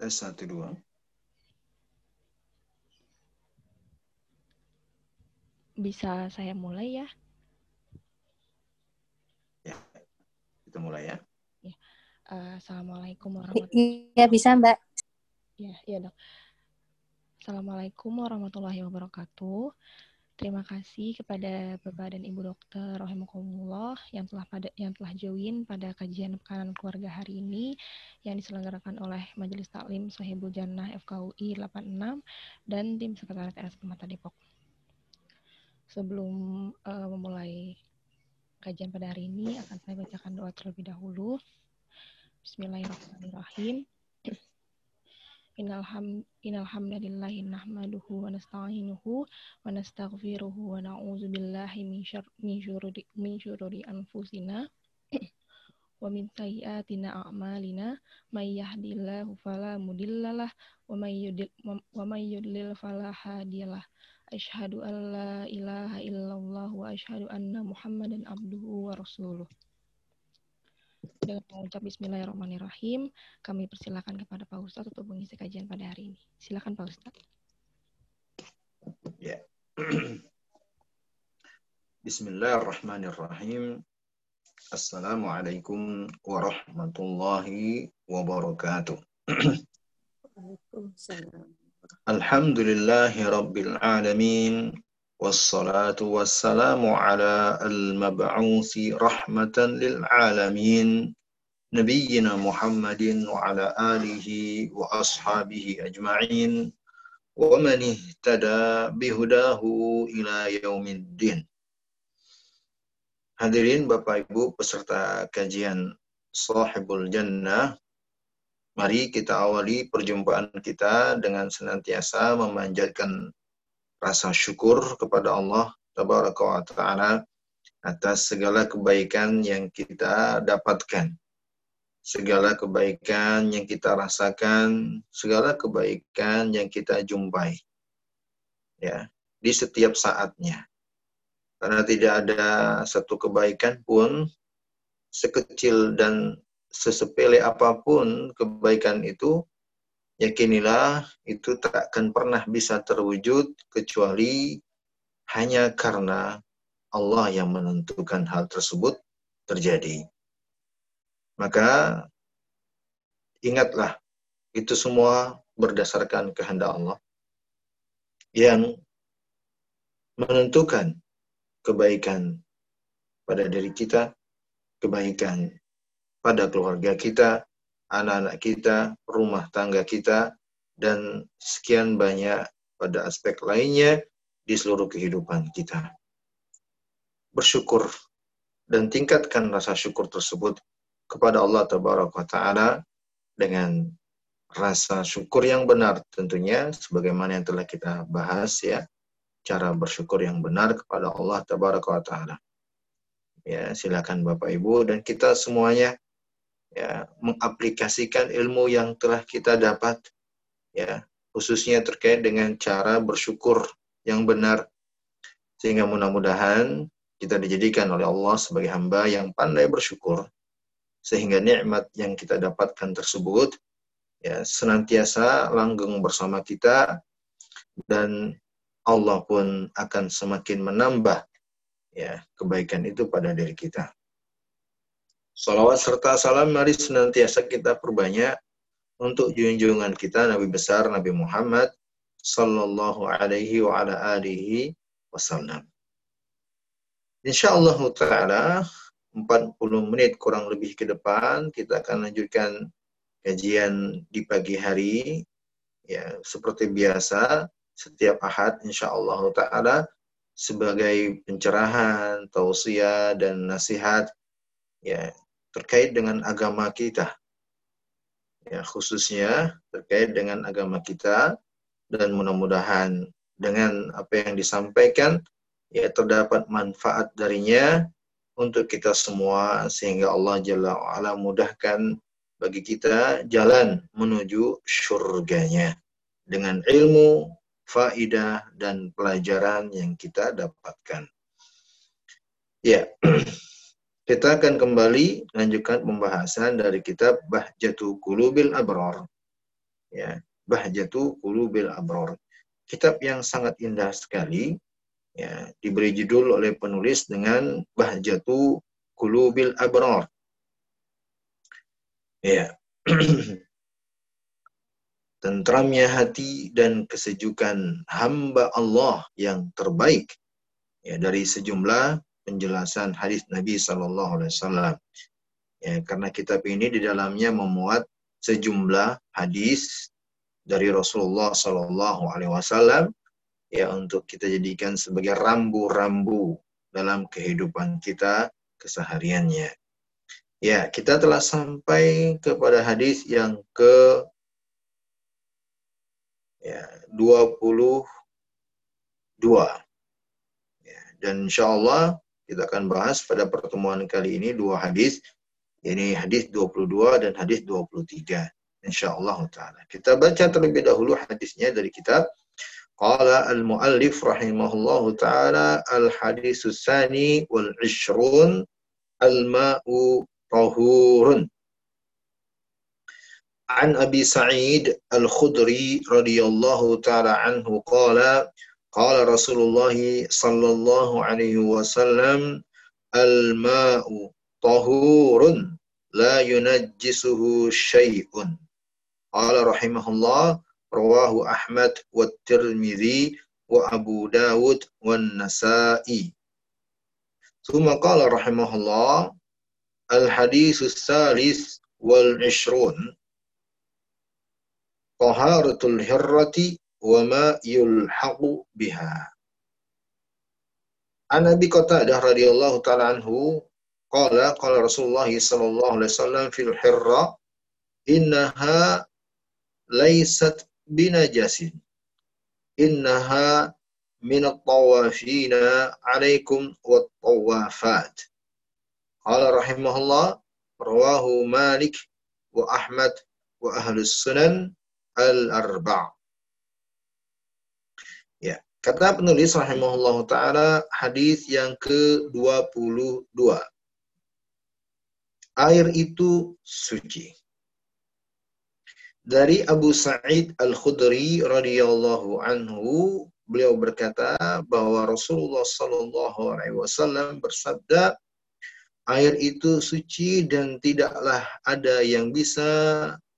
Tes satu dua. Bisa saya mulai ya? Ya, kita mulai ya. ya. Uh, Assalamualaikum warahmatullahi Iya, bisa Mbak. Ya, iya dok. Assalamualaikum warahmatullahi wabarakatuh. Terima kasih kepada Bapak dan Ibu Dokter Rahimakumullah yang telah pada yang telah join pada kajian pekanan keluarga hari ini yang diselenggarakan oleh Majelis Taklim Sohibul Jannah FKUI 86 dan tim Sekretariat RS Permata Depok. Sebelum uh, memulai kajian pada hari ini akan saya bacakan doa terlebih dahulu. Bismillahirrahmanirrahim. Innal hamdalillahi nahmaduhu wa nasta'inuhu wa nastaghfiruhu wa na'udzu billahi min syururi min syururi anfusina wa min sayyiatina a'malina. May yahdihillahu fala mudhillalah wa may yudlil wa may yudlil fala hadiyalah asyhadu an la ilaha illallah wa asyhadu anna muhammadan abduhu wa rasuluh dengan mengucap Bismillahirrahmanirrahim, kami persilakan kepada Pak Ustadz untuk mengisi kajian pada hari ini. Silakan Pak Ustadz. Ya. Bismillahirrahmanirrahim. Assalamualaikum warahmatullahi wabarakatuh. Alhamdulillahi rabbil alamin والصلاة والسلام على المبعوث رحمة للعالمين نبينا محمد وعلى آله وأصحابه أجمعين ومن اهتدى بهداه إلى يوم الدين Hadirin Bapak Ibu peserta kajian Sahibul Jannah Mari kita awali perjumpaan kita dengan senantiasa memanjatkan rasa syukur kepada Allah tabaraka wa taala atas segala kebaikan yang kita dapatkan. Segala kebaikan yang kita rasakan, segala kebaikan yang kita jumpai. Ya, di setiap saatnya. Karena tidak ada satu kebaikan pun sekecil dan sesepele apa pun kebaikan itu yakinilah itu tak akan pernah bisa terwujud kecuali hanya karena Allah yang menentukan hal tersebut terjadi. Maka ingatlah itu semua berdasarkan kehendak Allah yang menentukan kebaikan pada diri kita, kebaikan pada keluarga kita, anak-anak kita, rumah tangga kita, dan sekian banyak pada aspek lainnya di seluruh kehidupan kita. Bersyukur dan tingkatkan rasa syukur tersebut kepada Allah Taala dengan rasa syukur yang benar tentunya sebagaimana yang telah kita bahas ya cara bersyukur yang benar kepada Allah Taala. Ya, silakan Bapak Ibu dan kita semuanya ya mengaplikasikan ilmu yang telah kita dapat ya khususnya terkait dengan cara bersyukur yang benar sehingga mudah-mudahan kita dijadikan oleh Allah sebagai hamba yang pandai bersyukur sehingga nikmat yang kita dapatkan tersebut ya senantiasa langgeng bersama kita dan Allah pun akan semakin menambah ya kebaikan itu pada diri kita. Salawat serta salam mari senantiasa kita perbanyak untuk junjungan kita Nabi besar Nabi Muhammad sallallahu alaihi wa ala alihi wasallam. Insyaallah taala 40 menit kurang lebih ke depan kita akan lanjutkan kajian di pagi hari ya seperti biasa setiap ahad insyaallah taala sebagai pencerahan, tausiah dan nasihat ya terkait dengan agama kita. Ya, khususnya terkait dengan agama kita dan mudah-mudahan dengan apa yang disampaikan ya terdapat manfaat darinya untuk kita semua sehingga Allah Jalla wa'ala mudahkan bagi kita jalan menuju surganya dengan ilmu, faidah, dan pelajaran yang kita dapatkan. Ya, Kita akan kembali lanjutkan pembahasan dari kitab Bahjatu Qulubil Abrar. ya Bahjatu Qulubil Abror. Kitab yang sangat indah sekali ya diberi judul oleh penulis dengan Bahjatu Qulubil Abror. Ya. Tentramnya hati dan kesejukan hamba Allah yang terbaik ya dari sejumlah penjelasan hadis Nabi Shallallahu Alaihi Wasallam. Ya, karena kitab ini di dalamnya memuat sejumlah hadis dari Rasulullah Shallallahu Alaihi Wasallam ya untuk kita jadikan sebagai rambu-rambu dalam kehidupan kita kesehariannya. Ya, kita telah sampai kepada hadis yang ke ya, 22. Ya, dan insya Allah kita akan bahas pada pertemuan kali ini dua hadis. Ini hadis 22 dan hadis 23. Insya Allah ta'ala. Kita baca terlebih dahulu hadisnya dari kitab. Qala al-muallif rahimahullahu ta'ala al-hadisus sani wal-ishrun al-ma'u طهور عن أبي سعيد الخدري رضي الله تعالى عنه قال قال رسول الله صلى الله عليه وسلم الماء طهور لا ينجسه شيء. قال رحمه الله رواه أحمد والترمذي وأبو داود والنسائي. ثم قال رحمه الله الحديث الثالث والعشرون طهارة الهرة wa ma yulhaqu biha. An Abi Qatadah radhiyallahu taala anhu qala qala Rasulullah sallallahu alaihi wasallam fil hirra innaha laysat binajasin innaha min at-tawafina alaikum wat-tawafat. Qala rahimahullah rawahu Malik wa Ahmad wa sunan al-arba'. Kata penulis rahimahullah taala hadis yang ke-22. Air itu suci. Dari Abu Sa'id Al-Khudri radhiyallahu anhu, beliau berkata bahwa Rasulullah sallallahu alaihi wasallam bersabda, air itu suci dan tidaklah ada yang bisa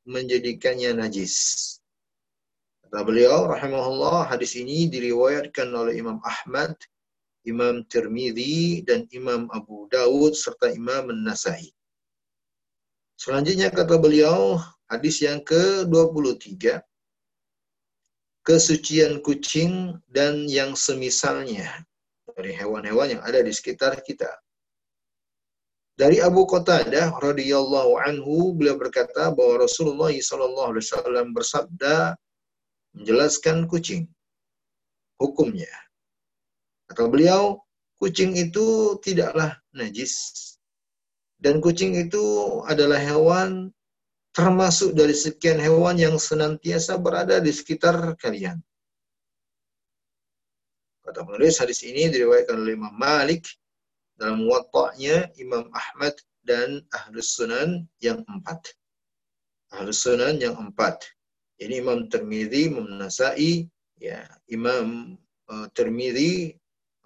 menjadikannya najis. Kata beliau rahimahullah hadis ini diriwayatkan oleh Imam Ahmad, Imam Tirmidzi dan Imam Abu Dawud serta Imam An-Nasai. Selanjutnya kata beliau hadis yang ke-23 kesucian kucing dan yang semisalnya dari hewan-hewan yang ada di sekitar kita. Dari Abu Qatadah radhiyallahu anhu beliau berkata bahwa Rasulullah sallallahu alaihi wasallam bersabda menjelaskan kucing hukumnya. Kata beliau, kucing itu tidaklah najis. Dan kucing itu adalah hewan termasuk dari sekian hewan yang senantiasa berada di sekitar kalian. Kata penulis hadis ini diriwayatkan oleh Imam Malik dalam muwatta'nya Imam Ahmad dan Ahlus Sunan yang empat. Ahlus Sunan yang empat. Ini Imam Tirmidzi, Imam Nasai, ya, Imam uh,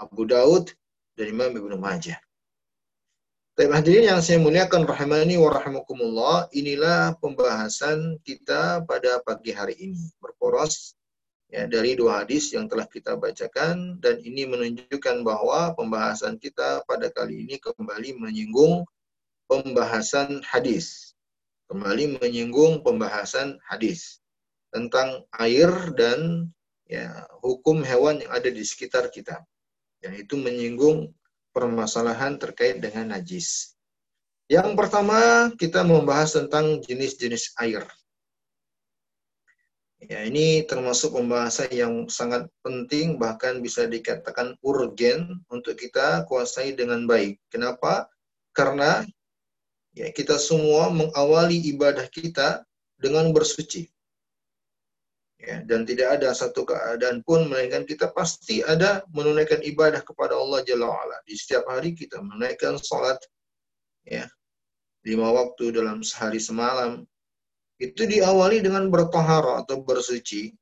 Abu Daud, dan Imam Ibnu Majah. Baik hadirin yang saya muliakan rahimani wa inilah pembahasan kita pada pagi hari ini. Berporos ya dari dua hadis yang telah kita bacakan dan ini menunjukkan bahwa pembahasan kita pada kali ini kembali menyinggung pembahasan hadis. Kembali menyinggung pembahasan hadis tentang air dan ya hukum hewan yang ada di sekitar kita. Yang itu menyinggung permasalahan terkait dengan najis. Yang pertama kita membahas tentang jenis-jenis air. Ya, ini termasuk pembahasan yang sangat penting bahkan bisa dikatakan urgen untuk kita kuasai dengan baik. Kenapa? Karena ya kita semua mengawali ibadah kita dengan bersuci. Ya, dan tidak ada satu keadaan pun melainkan kita pasti ada menunaikan ibadah kepada Allah Jalla wa'ala. Di setiap hari kita menunaikan salat ya, lima waktu dalam sehari semalam itu diawali dengan bertohara atau bersuci.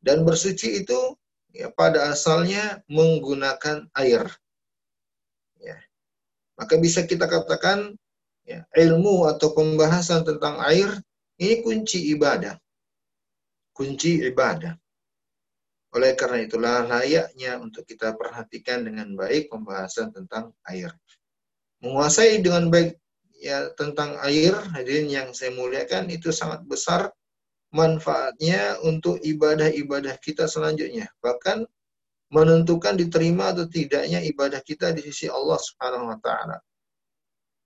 Dan bersuci itu ya, pada asalnya menggunakan air. Ya. Maka bisa kita katakan ya, ilmu atau pembahasan tentang air ini kunci ibadah. Kunci ibadah. Oleh karena itulah layaknya untuk kita perhatikan dengan baik pembahasan tentang air. Menguasai dengan baik ya tentang air hadirin yang saya muliakan itu sangat besar manfaatnya untuk ibadah-ibadah kita selanjutnya. Bahkan menentukan diterima atau tidaknya ibadah kita di sisi Allah Subhanahu wa taala.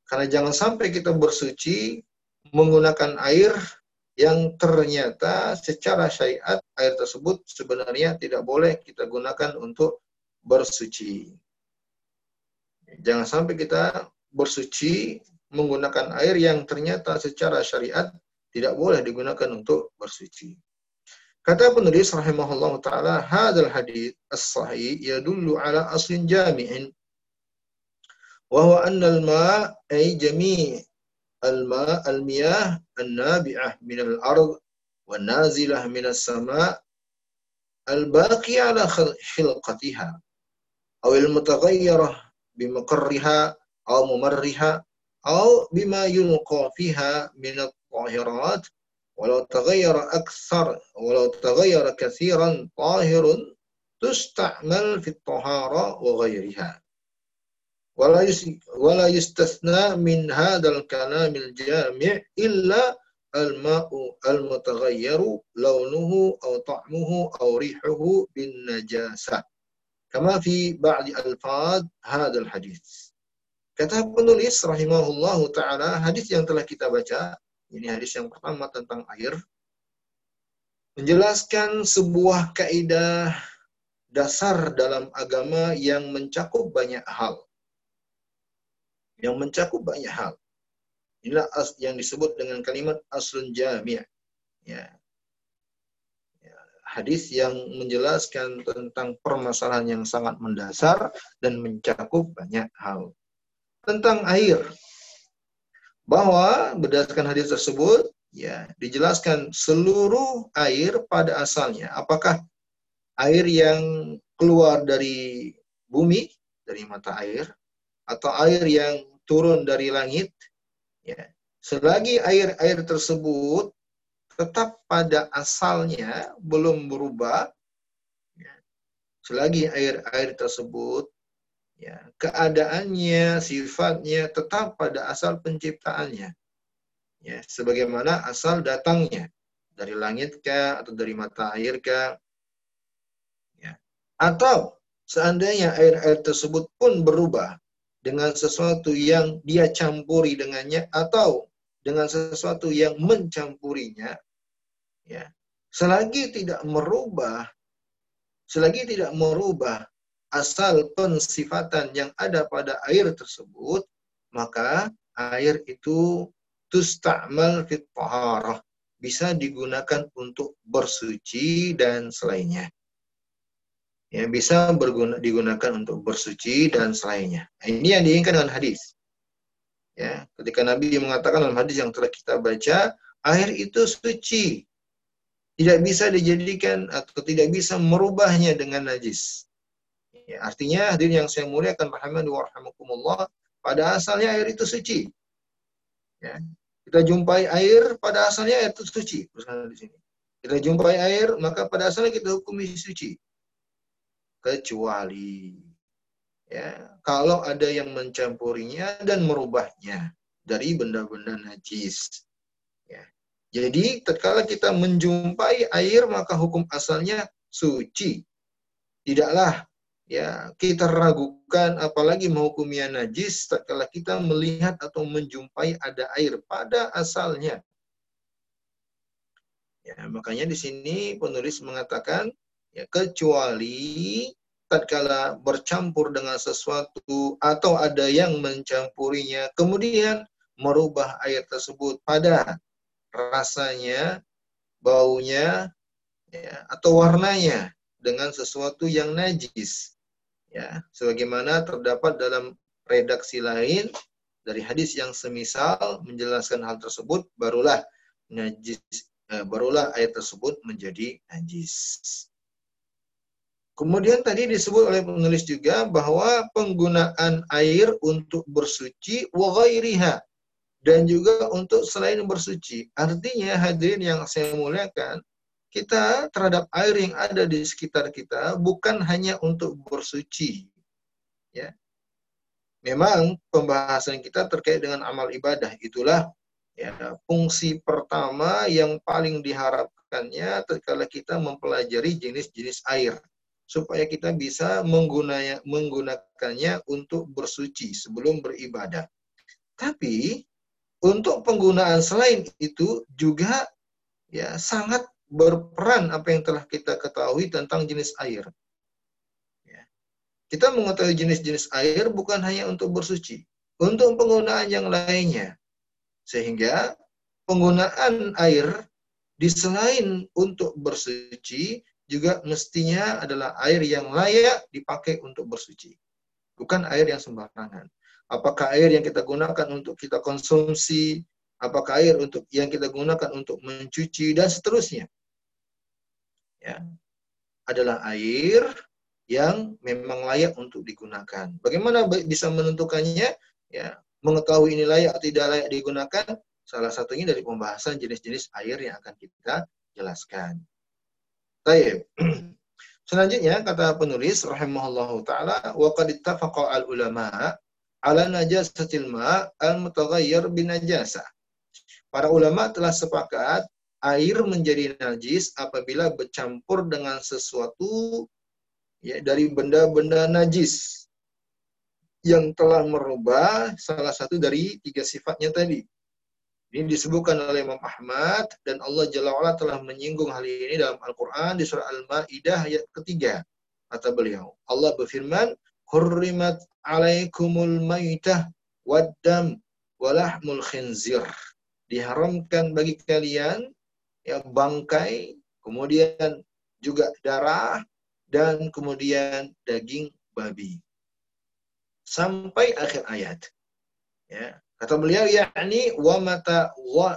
Karena jangan sampai kita bersuci menggunakan air yang ternyata secara syariat air tersebut sebenarnya tidak boleh kita gunakan untuk bersuci. Jangan sampai kita bersuci menggunakan air yang ternyata secara syariat tidak boleh digunakan untuk bersuci. Kata penulis rahimahullah taala, hadal hadis as-sahih yadullu ala aslin jami'in wa huwa anna al-ma' ay jami' الماء المياه النابعة من الأرض والنازلة من السماء الباقية على خلقتها أو المتغيرة بمقرها أو ممرها أو بما يلقى فيها من الطاهرات ولو تغير أكثر ولو تغير كثيرا طاهر تستعمل في الطهارة وغيرها. wala yus yustasna min hadal kalamil jami' illa al ma'u al mutaghayyaru launuhu aw ta'muhu aw rihuhu bin najasa kama fi ba'd alfaz hadal hadith kata penulis rahimahullahu taala hadis yang telah kita baca ini hadis yang pertama tentang air menjelaskan sebuah kaidah dasar dalam agama yang mencakup banyak hal. Yang mencakup banyak hal. Inilah as yang disebut dengan kalimat aslun jami'. Ya. ya. Hadis yang menjelaskan tentang permasalahan yang sangat mendasar dan mencakup banyak hal tentang air. Bahwa berdasarkan hadis tersebut ya dijelaskan seluruh air pada asalnya. Apakah air yang keluar dari bumi dari mata air atau air yang turun dari langit ya. Selagi air-air tersebut tetap pada asalnya belum berubah ya. selagi air-air tersebut ya keadaannya sifatnya tetap pada asal penciptaannya ya sebagaimana asal datangnya dari langit kah atau dari mata air kah ya atau seandainya air-air tersebut pun berubah dengan sesuatu yang dia campuri dengannya atau dengan sesuatu yang mencampurinya ya selagi tidak merubah selagi tidak merubah asal pensifatan yang ada pada air tersebut, maka air itu tusta'mal fit. Bisa digunakan untuk bersuci dan selainnya. Ya, bisa berguna, digunakan untuk bersuci dan selainnya. Nah, ini yang diinginkan dengan hadis. Ya, ketika Nabi mengatakan dalam hadis yang telah kita baca, air itu suci. Tidak bisa dijadikan atau tidak bisa merubahnya dengan najis. Ya, artinya hadirin yang saya muliakan rahimani wa rahimakumullah, pada asalnya air itu suci. Ya. Kita jumpai air pada asalnya air itu suci. di sini. Kita jumpai air, maka pada asalnya kita hukumi suci. Kecuali ya, kalau ada yang mencampurinya dan merubahnya dari benda-benda najis. Ya. Jadi, tatkala kita menjumpai air, maka hukum asalnya suci. Tidaklah ya kita ragukan apalagi menghukumnya najis setelah kita melihat atau menjumpai ada air pada asalnya. Ya, makanya di sini penulis mengatakan ya kecuali tatkala bercampur dengan sesuatu atau ada yang mencampurinya kemudian merubah air tersebut pada rasanya, baunya ya, atau warnanya dengan sesuatu yang najis ya sebagaimana terdapat dalam redaksi lain dari hadis yang semisal menjelaskan hal tersebut barulah najis eh, barulah air tersebut menjadi najis. Kemudian tadi disebut oleh penulis juga bahwa penggunaan air untuk bersuci wa ghairiha dan juga untuk selain bersuci. Artinya hadirin yang saya muliakan, kita terhadap air yang ada di sekitar kita bukan hanya untuk bersuci. Ya. Memang pembahasan kita terkait dengan amal ibadah itulah ya fungsi pertama yang paling diharapkannya tatkala kita mempelajari jenis-jenis air supaya kita bisa menggunanya, menggunakannya untuk bersuci sebelum beribadah. Tapi untuk penggunaan selain itu juga ya sangat berperan apa yang telah kita ketahui tentang jenis air. Ya. Kita mengetahui jenis-jenis air bukan hanya untuk bersuci, untuk penggunaan yang lainnya. Sehingga penggunaan air di selain untuk bersuci juga mestinya adalah air yang layak dipakai untuk bersuci. Bukan air yang sembarangan. Apakah air yang kita gunakan untuk kita konsumsi, apakah air untuk yang kita gunakan untuk mencuci dan seterusnya. Ya. Adalah air yang memang layak untuk digunakan. Bagaimana bisa menentukannya? Ya, mengetahui ini layak atau tidak layak digunakan, salah satunya dari pembahasan jenis-jenis air yang akan kita jelaskan. Baik. Selanjutnya kata penulis rahimahullahu taala wa qad ittafaqa al ulama ala najasatil ma al mutaghayyir bin najasa. Para ulama telah sepakat air menjadi najis apabila bercampur dengan sesuatu ya dari benda-benda najis yang telah merubah salah satu dari tiga sifatnya tadi. Ini disebutkan oleh Imam Ahmad dan Allah Jalla wa'ala telah menyinggung hal ini dalam Al-Quran di surah Al-Ma'idah ayat ketiga. Kata beliau, Allah berfirman, Hurrimat alaikumul maitah waddam walahmul khinzir. Diharamkan bagi kalian ya bangkai, kemudian juga darah, dan kemudian daging babi. Sampai akhir ayat. Ya, Kata beliau, yakni wa mata wa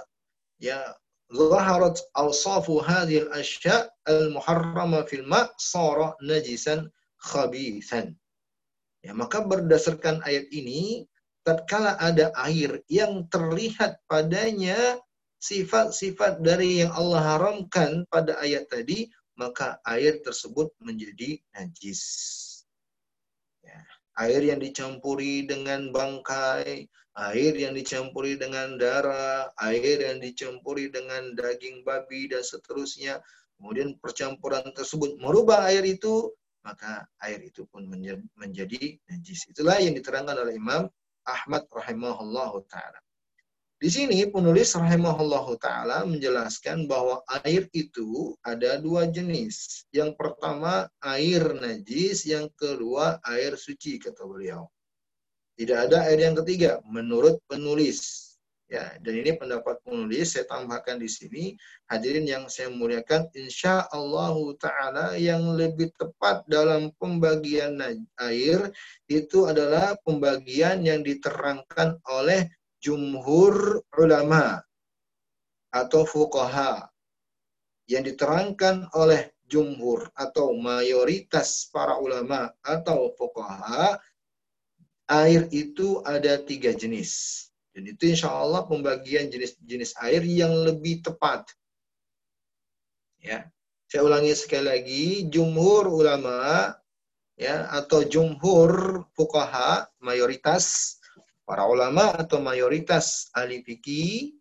ya zaharat awsafu hadhihi al-ashya al-muharrama fil ma' sara najisan khabithan. Ya, maka berdasarkan ayat ini, tatkala ada air yang terlihat padanya sifat-sifat dari yang Allah haramkan pada ayat tadi, maka air tersebut menjadi najis. Ya, air yang dicampuri dengan bangkai, air yang dicampuri dengan darah, air yang dicampuri dengan daging babi dan seterusnya. Kemudian percampuran tersebut merubah air itu, maka air itu pun menjadi najis. Itulah yang diterangkan oleh Imam Ahmad rahimahullah taala. Di sini penulis rahimahullah taala menjelaskan bahwa air itu ada dua jenis. Yang pertama air najis, yang kedua air suci kata beliau. Tidak ada ayat yang ketiga menurut penulis. Ya, dan ini pendapat penulis saya tambahkan di sini hadirin yang saya muliakan insya Allah taala yang lebih tepat dalam pembagian air itu adalah pembagian yang diterangkan oleh jumhur ulama atau fuqaha yang diterangkan oleh jumhur atau mayoritas para ulama atau fuqaha air itu ada tiga jenis. Dan itu insya Allah pembagian jenis-jenis air yang lebih tepat. Ya, saya ulangi sekali lagi, jumhur ulama ya atau jumhur fukaha mayoritas para ulama atau mayoritas ahli fikih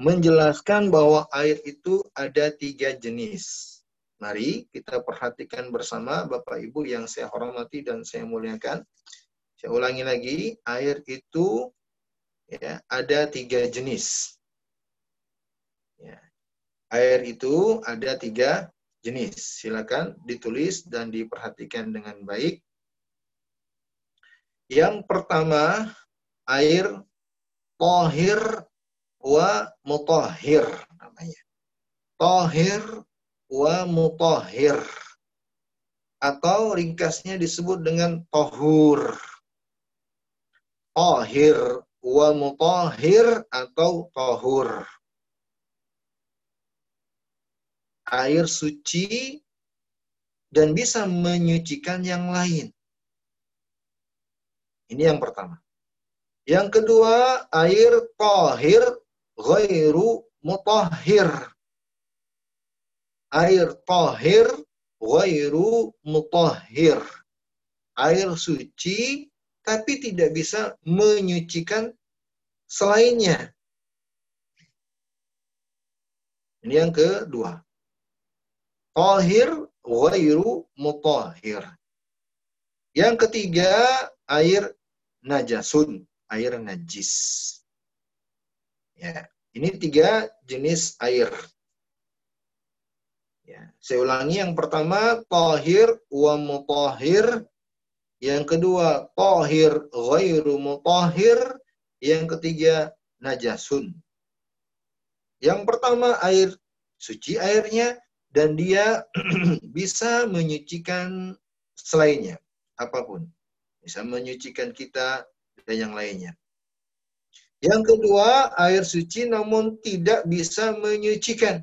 menjelaskan bahwa air itu ada tiga jenis. Mari kita perhatikan bersama Bapak Ibu yang saya hormati dan saya muliakan. Saya ulangi lagi, air itu ya, ada tiga jenis. Ya. Air itu ada tiga jenis. Silakan ditulis dan diperhatikan dengan baik. Yang pertama, air tohir wa mutahhir namanya. Tohir wa mutahhir. Atau ringkasnya disebut dengan tohur tahir wa mutahhir atau tahur. air suci dan bisa menyucikan yang lain. Ini yang pertama. Yang kedua, air tahir ghairu mutahhir. Air tahir ghairu mutahhir. Air suci tapi tidak bisa menyucikan selainnya. Ini yang kedua. Tahir ghairu mutahhir. Yang ketiga, air najasun, air najis. Ya, ini tiga jenis air. Ya, saya ulangi yang pertama tahir wa mutahhir, yang kedua tahir ghairu mutahhir, yang ketiga najasun. Yang pertama air suci airnya dan dia bisa menyucikan selainnya apa pun. Bisa menyucikan kita dan yang lainnya. Yang kedua, air suci namun tidak bisa menyucikan.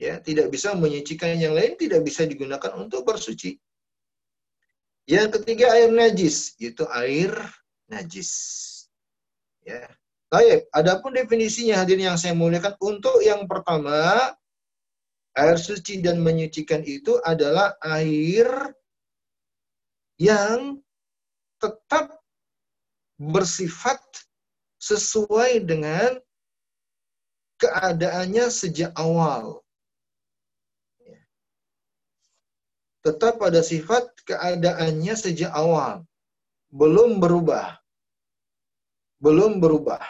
Ya, tidak bisa menyucikan yang lain, tidak bisa digunakan untuk bersuci. Yang ketiga, air najis, yaitu air najis. Ya, Baik, adapun definisinya hadirin yang saya muliakan untuk yang pertama air suci dan menyucikan itu adalah air yang tetap bersifat sesuai dengan keadaannya sejak awal. Tetap pada sifat keadaannya sejak awal. Belum berubah. Belum berubah.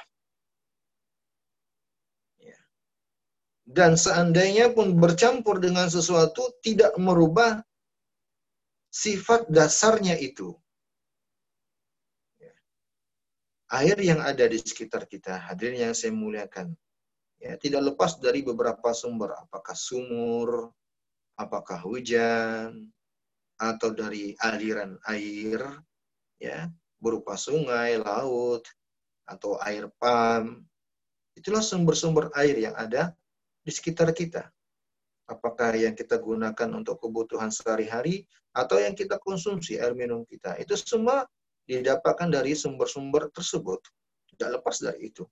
dan seandainya pun bercampur dengan sesuatu tidak merubah sifat dasarnya itu. Air yang ada di sekitar kita, hadirin yang saya muliakan, ya, tidak lepas dari beberapa sumber, apakah sumur, apakah hujan, atau dari aliran air, ya, berupa sungai, laut, atau air pam. Itulah sumber-sumber air yang ada di sekitar kita. Apakah yang kita gunakan untuk kebutuhan sehari-hari atau yang kita konsumsi air minum kita. Itu semua didapatkan dari sumber-sumber tersebut. Tidak lepas dari itu.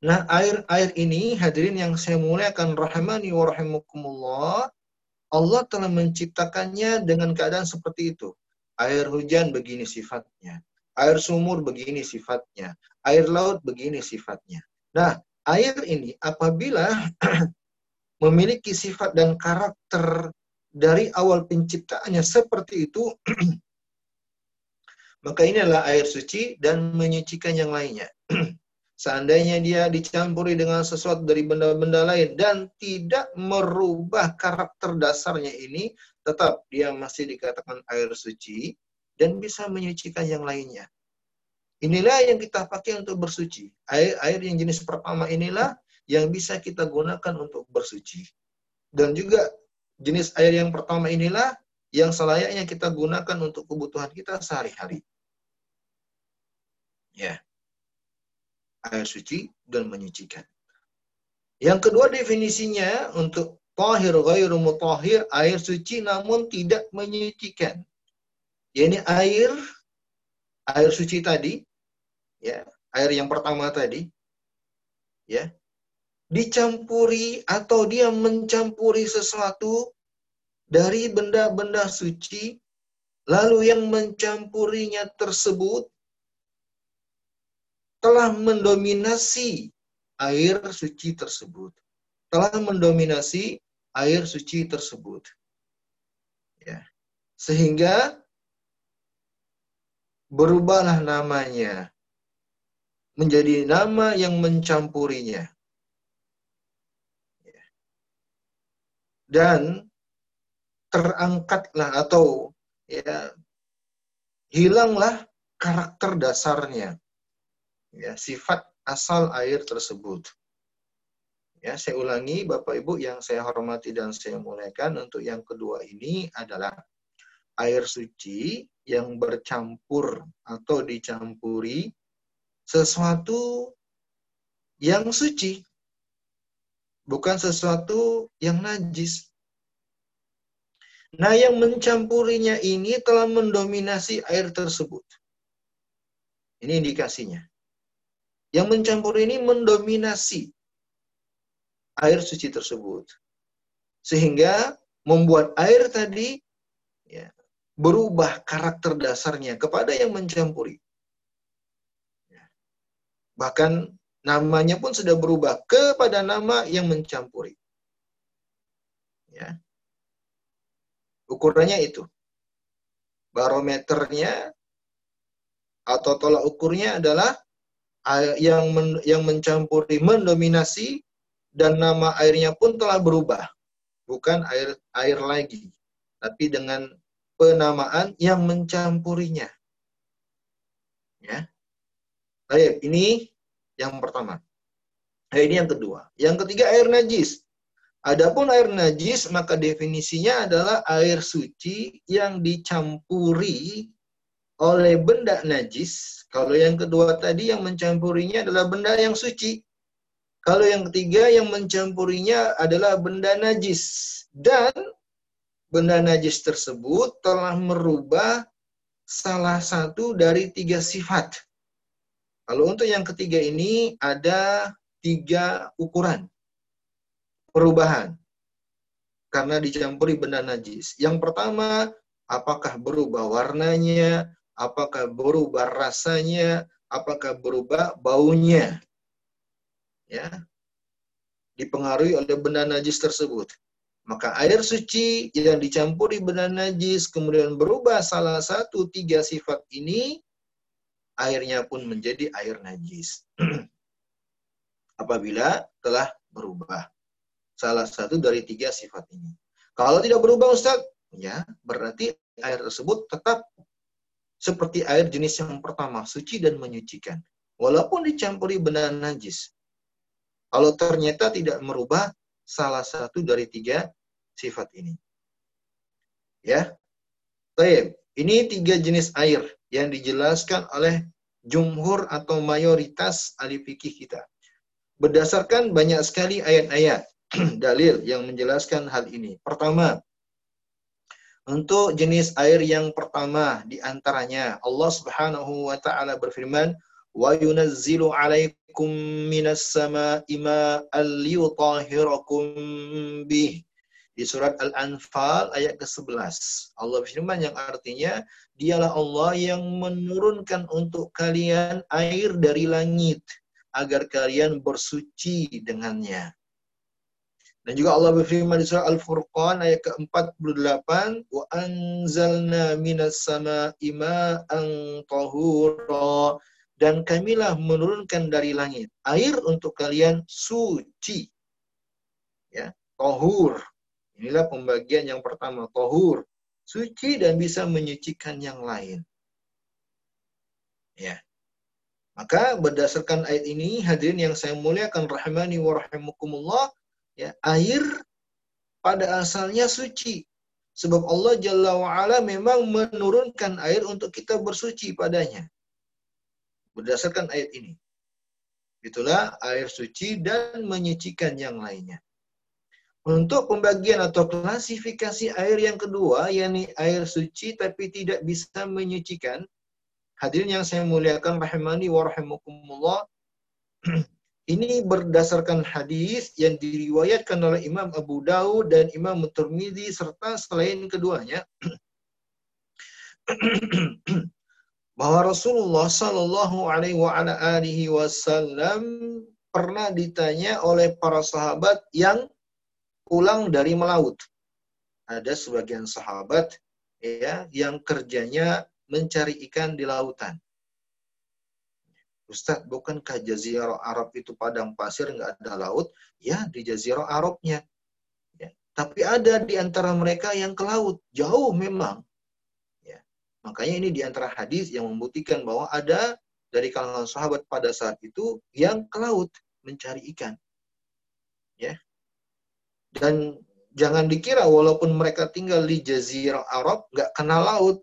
Nah, air-air ini hadirin yang saya muliakan rahmani wa Allah telah menciptakannya dengan keadaan seperti itu. Air hujan begini sifatnya. Air sumur begini sifatnya. Air laut begini sifatnya. Nah, air ini apabila memiliki sifat dan karakter dari awal penciptaannya seperti itu, maka ini adalah air suci dan menyucikan yang lainnya. Seandainya dia dicampuri dengan sesuatu dari benda-benda lain dan tidak merubah karakter dasarnya ini, tetap dia masih dikatakan air suci dan bisa menyucikan yang lainnya. Inilah yang kita pakai untuk bersuci. Air air yang jenis pertama inilah yang bisa kita gunakan untuk bersuci. Dan juga jenis air yang pertama inilah yang selayaknya kita gunakan untuk kebutuhan kita sehari-hari. Ya. Air suci dan menyucikan. Yang kedua definisinya untuk tahir ghairu mutahhir, air suci namun tidak menyucikan. Ini air air suci tadi ya air yang pertama tadi ya dicampuri atau dia mencampuri sesuatu dari benda-benda suci lalu yang mencampurinya tersebut telah mendominasi air suci tersebut telah mendominasi air suci tersebut ya sehingga berubahlah namanya menjadi nama yang mencampurinya. Dan terangkatlah atau ya hilanglah karakter dasarnya. Ya, sifat asal air tersebut. Ya, saya ulangi Bapak Ibu yang saya hormati dan saya muliakan untuk yang kedua ini adalah air suci yang bercampur atau dicampuri sesuatu yang suci. bukan sesuatu yang najis. Nah, yang mencampurinya ini telah mendominasi air tersebut. Ini indikasinya. Yang mencampur ini mendominasi air suci tersebut. Sehingga membuat air tadi ya, berubah karakter dasarnya kepada yang mencampuri. Ya. Bahkan namanya pun sudah berubah kepada nama yang mencampuri. Ya. Ukurannya itu. Barometernya atau tolak ukurnya adalah yang men, yang mencampuri mendominasi dan nama airnya pun telah berubah. Bukan air air lagi, tapi dengan penamaan yang mencampurinya. Ya. Baik, ini yang pertama. Nah, ini yang kedua. Yang ketiga air najis. Adapun air najis maka definisinya adalah air suci yang dicampuri oleh benda najis. Kalau yang kedua tadi yang mencampurinya adalah benda yang suci. Kalau yang ketiga yang mencampurinya adalah benda najis dan benda najis tersebut telah merubah salah satu dari tiga sifat. Kalau untuk yang ketiga ini ada tiga ukuran perubahan karena dicampuri benda najis. Yang pertama, apakah berubah warnanya, apakah berubah rasanya, apakah berubah baunya. Ya. Dipengaruhi oleh benda najis tersebut. Maka air suci yang dicampuri benda najis kemudian berubah salah satu tiga sifat ini, airnya pun menjadi air najis. Apabila telah berubah salah satu dari tiga sifat ini. Kalau tidak berubah Ustaz, ya berarti air tersebut tetap seperti air jenis yang pertama, suci dan menyucikan. Walaupun dicampuri benda najis. Kalau ternyata tidak merubah salah satu dari tiga sifat ini. Ya. Baik, ini tiga jenis air yang dijelaskan oleh jumhur atau mayoritas ahli fikih kita. Berdasarkan banyak sekali ayat-ayat dalil yang menjelaskan hal ini. Pertama, untuk jenis air yang pertama di antaranya Allah Subhanahu wa taala berfirman, "Wa yunazzilu 'alaikum minas sama'i ma'an liyutahhirakum bih." Di surat Al-Anfal ayat ke-11. Allah berfirman yang artinya, dialah Allah yang menurunkan untuk kalian air dari langit agar kalian bersuci dengannya. Dan juga Allah berfirman di surah Al-Furqan ayat ke-48, "Wa anzalna minas sama'i ma'an tahura." Dan kamilah menurunkan dari langit air untuk kalian suci. Ya, tahur. Inilah pembagian yang pertama, tahur. Suci dan bisa menyucikan yang lain. Ya. Maka berdasarkan ayat ini, hadirin yang saya muliakan rahimani wa rahimakumullah, ya, air pada asalnya suci. Sebab Allah Jalla wa'ala memang menurunkan air untuk kita bersuci padanya. Berdasarkan ayat ini. Itulah air suci dan menyucikan yang lainnya. Untuk pembagian atau klasifikasi air yang kedua, yakni air suci tapi tidak bisa menyucikan. Hadirin yang saya muliakan rahimani wa. Ini berdasarkan hadis yang diriwayatkan oleh Imam Abu Dawud dan Imam Tirmidzi serta selain keduanya bahwa Rasulullah Shallallahu Alaihi Wasallam pernah ditanya oleh para sahabat yang pulang dari melaut. Ada sebagian sahabat ya yang kerjanya mencari ikan di lautan. Ustaz, bukankah Jazirah Arab itu padang pasir, nggak ada laut? Ya, di Jazirah Arabnya. Ya. Tapi ada di antara mereka yang ke laut. Jauh memang. Ya. Makanya ini di antara hadis yang membuktikan bahwa ada dari kalangan sahabat pada saat itu yang ke laut mencari ikan. Ya. Dan jangan dikira walaupun mereka tinggal di Jazirah Arab, nggak kenal laut.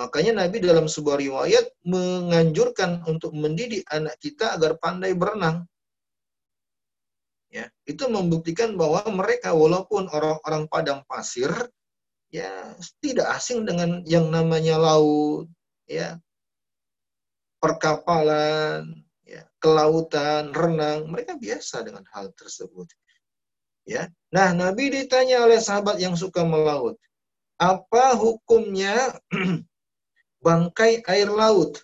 Makanya Nabi dalam sebuah riwayat menganjurkan untuk mendidik anak kita agar pandai berenang. Ya, itu membuktikan bahwa mereka walaupun orang-orang padang pasir ya tidak asing dengan yang namanya laut, ya. Perkapalan, ya, kelautan, renang, mereka biasa dengan hal tersebut. Ya. Nah, Nabi ditanya oleh sahabat yang suka melaut, apa hukumnya bangkai air laut?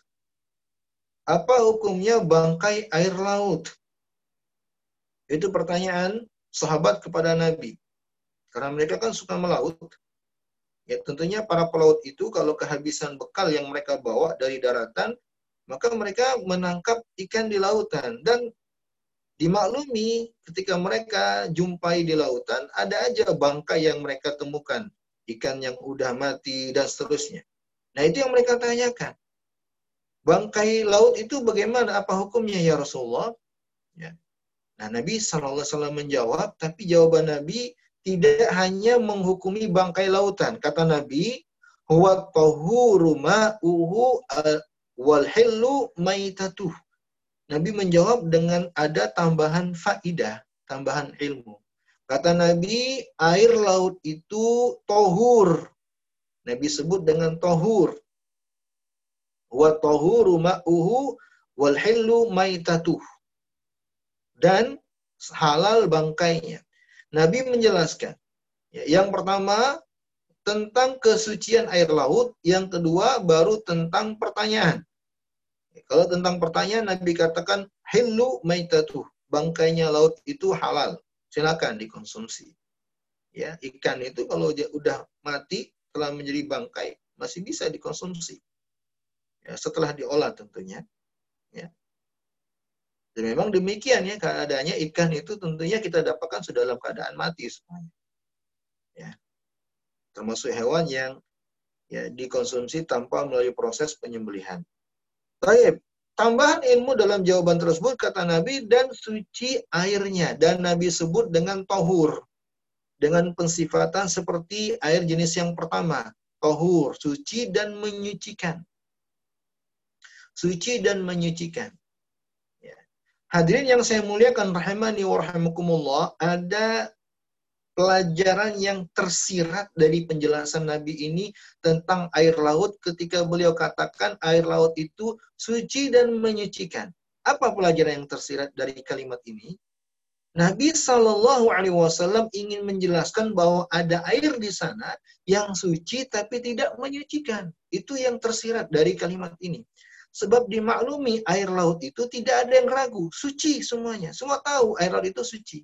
Apa hukumnya bangkai air laut? Itu pertanyaan sahabat kepada Nabi. Karena mereka kan suka melaut. Ya, tentunya para pelaut itu kalau kehabisan bekal yang mereka bawa dari daratan, maka mereka menangkap ikan di lautan. Dan dimaklumi ketika mereka jumpai di lautan, ada aja bangkai yang mereka temukan. Ikan yang udah mati dan seterusnya. Nah itu yang mereka tanyakan. Bangkai laut itu bagaimana? Apa hukumnya ya Rasulullah? Ya. Nah, Nabi SAW menjawab, tapi jawaban Nabi tidak hanya menghukumi bangkai lautan. Kata Nabi, huwa tahuru ma'uhu wal hillu maitatuh. Nabi menjawab dengan ada tambahan faidah, tambahan ilmu. Kata Nabi, air laut itu tohur. Nabi sebut dengan tohur. Wa tohuru ma'uhu wal hillu maitatuh dan halal bangkainya. Nabi menjelaskan. Ya, yang pertama tentang kesucian air laut, yang kedua baru tentang pertanyaan. Ya, kalau tentang pertanyaan Nabi katakan hillu maitatuh, bangkainya laut itu halal. Silakan dikonsumsi. Ya, ikan itu kalau udah mati telah menjadi bangkai masih bisa dikonsumsi. Ya, setelah diolah tentunya. Ya. Dan memang demikian ya keadaannya ikan itu tentunya kita dapatkan sudah dalam keadaan mati semuanya. Ya. Termasuk hewan yang ya dikonsumsi tanpa melalui proses penyembelihan. Baik, tambahan ilmu dalam jawaban tersebut kata Nabi dan suci airnya dan Nabi sebut dengan tohur dengan pensifatan seperti air jenis yang pertama, tohur, suci dan menyucikan. Suci dan menyucikan. Hadirin yang saya muliakan rahimani wa rahimakumullah, ada pelajaran yang tersirat dari penjelasan Nabi ini tentang air laut ketika beliau katakan air laut itu suci dan menyucikan. Apa pelajaran yang tersirat dari kalimat ini? Nabi Shallallahu Alaihi Wasallam ingin menjelaskan bahwa ada air di sana yang suci tapi tidak menyucikan. Itu yang tersirat dari kalimat ini. Sebab dimaklumi air laut itu tidak ada yang ragu, suci semuanya. Semua tahu air laut itu suci.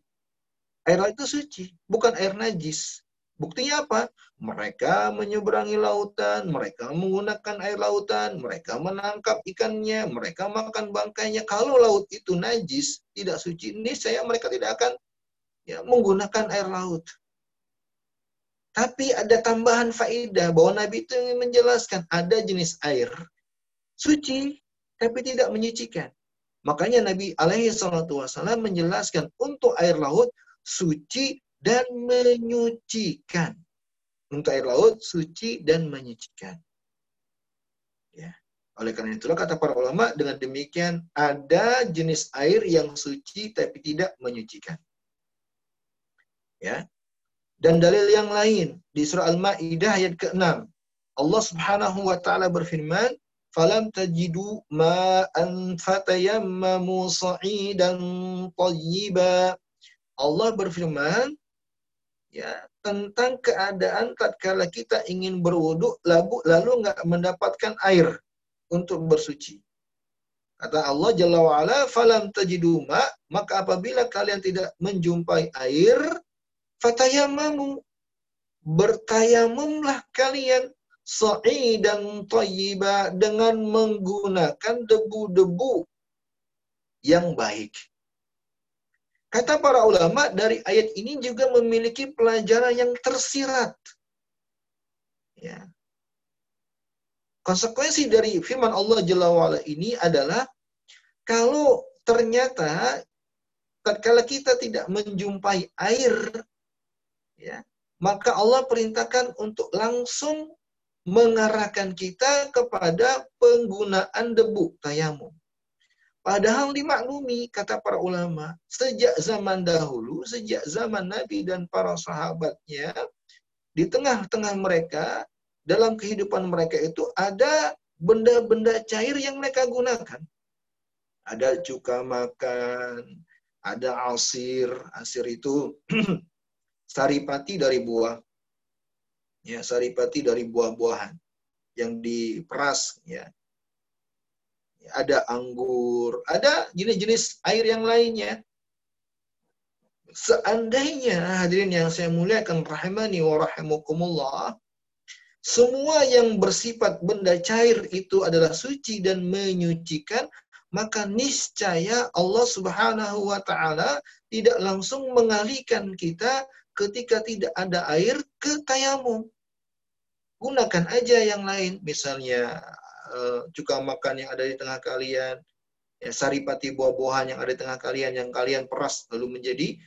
Air laut itu suci, bukan air najis. Buktinya apa? Mereka menyeberangi lautan, mereka menggunakan air lautan, mereka menangkap ikannya, mereka makan bangkainya. Kalau laut itu najis, tidak suci, ini saya mereka tidak akan ya, menggunakan air laut. Tapi ada tambahan faedah bahwa Nabi itu ingin menjelaskan ada jenis air suci tapi tidak menyucikan. Makanya Nabi alaihi salatu wasallam menjelaskan untuk air laut suci dan menyucikan. Untuk air laut suci dan menyucikan. Ya. Oleh karena itulah kata para ulama dengan demikian ada jenis air yang suci tapi tidak menyucikan. Ya. Dan dalil yang lain di surah Al-Maidah ayat ke-6 Allah Subhanahu wa taala berfirman falam tajidu ma'an fatayammamu sa'idan tayyiba. Allah berfirman ya tentang keadaan tatkala kita ingin berwudu lalu lalu nggak mendapatkan air untuk bersuci. Kata Allah Jalla wa'ala, falam tajidu ma, maka apabila kalian tidak menjumpai air, fatayamamu, bertayamumlah kalian sa'idan thayyiba dengan menggunakan debu-debu yang baik. Kata para ulama dari ayat ini juga memiliki pelajaran yang tersirat. Ya. Konsekuensi dari firman Allah Jalla wa'ala ini adalah kalau ternyata tatkala kita tidak menjumpai air ya maka Allah perintahkan untuk langsung mengarahkan kita kepada penggunaan debu tayamum. Padahal dimaklumi, kata para ulama, sejak zaman dahulu, sejak zaman Nabi dan para sahabatnya, di tengah-tengah mereka, dalam kehidupan mereka itu ada benda-benda cair yang mereka gunakan. Ada cuka makan, ada asir. Asir itu saripati dari buah. Ya, saripati dari buah-buahan yang diperas ya ada anggur, ada jenis-jenis air yang lainnya. Seandainya hadirin yang saya muliakan rahimani wa rahimakumullah, semua yang bersifat benda cair itu adalah suci dan menyucikan, maka niscaya Allah Subhanahu wa taala tidak langsung mengalihkan kita ketika tidak ada air ke tayamum. Gunakan aja yang lain, misalnya uh, cuka makan yang ada di tengah kalian, ya, saripati buah-buahan yang ada di tengah kalian yang kalian peras lalu menjadi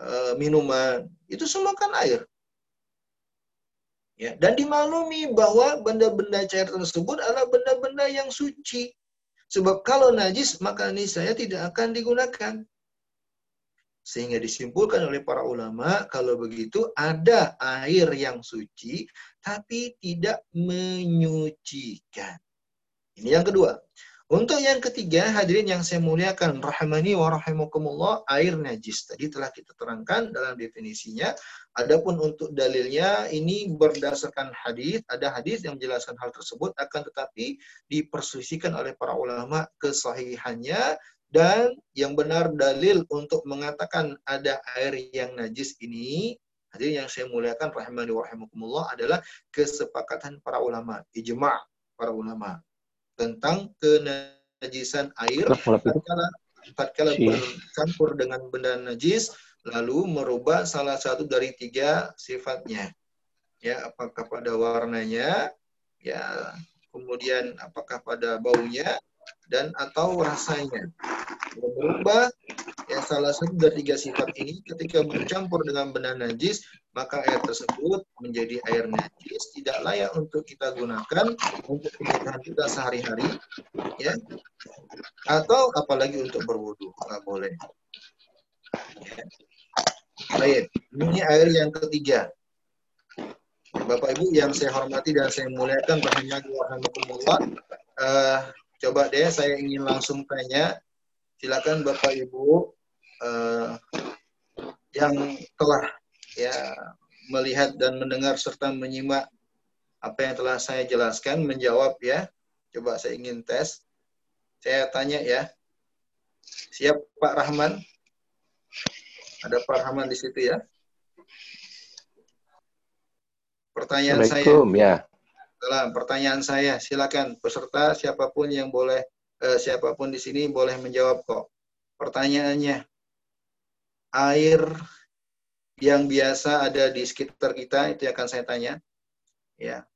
uh, minuman. Itu semua kan air. Ya, dan dimaklumi bahwa benda-benda cair tersebut adalah benda-benda yang suci. Sebab kalau najis maka niscaya tidak akan digunakan. Sehingga disimpulkan oleh para ulama kalau begitu ada air yang suci tapi tidak menyucikan. Ini yang kedua. Untuk yang ketiga, hadirin yang saya muliakan, rahmani wa rahimakumullah, air najis. Tadi telah kita terangkan dalam definisinya. Adapun untuk dalilnya, ini berdasarkan hadis. Ada hadis yang menjelaskan hal tersebut, akan tetapi diperselisihkan oleh para ulama kesahihannya. Dan yang benar dalil untuk mengatakan ada air yang najis ini, hadirin yang saya muliakan, rahmani wa rahimakumullah, adalah kesepakatan para ulama. Ijma' para ulama tentang kenajisan air tatkala tatkala bercampur dengan benda najis lalu merubah salah satu dari tiga sifatnya. Ya apakah pada warnanya ya kemudian apakah pada baunya dan atau rasanya. Berubah salah satu dari tiga sifat ini ketika bercampur dengan benda najis maka air tersebut menjadi air najis, tidak layak untuk kita gunakan untuk kebutuhan kita sehari-hari, ya, atau apalagi untuk berwudu, nggak boleh. Ya. Baik, ini air yang ketiga. Bapak Ibu yang saya hormati dan saya muliakan, rahimahullah, uh, coba deh saya ingin langsung tanya, silakan Bapak Ibu uh, yang telah ya melihat dan mendengar serta menyimak apa yang telah saya jelaskan menjawab ya. Coba saya ingin tes. Saya tanya ya. Siap Pak Rahman? Ada Pak Rahman di situ ya. Pertanyaan saya. ya. Dalam pertanyaan saya, silakan peserta siapa pun yang boleh eh, siapa pun di sini boleh menjawab kok. Pertanyaannya, air yang biasa ada di sekitar kita itu yang akan saya tanya. Ya.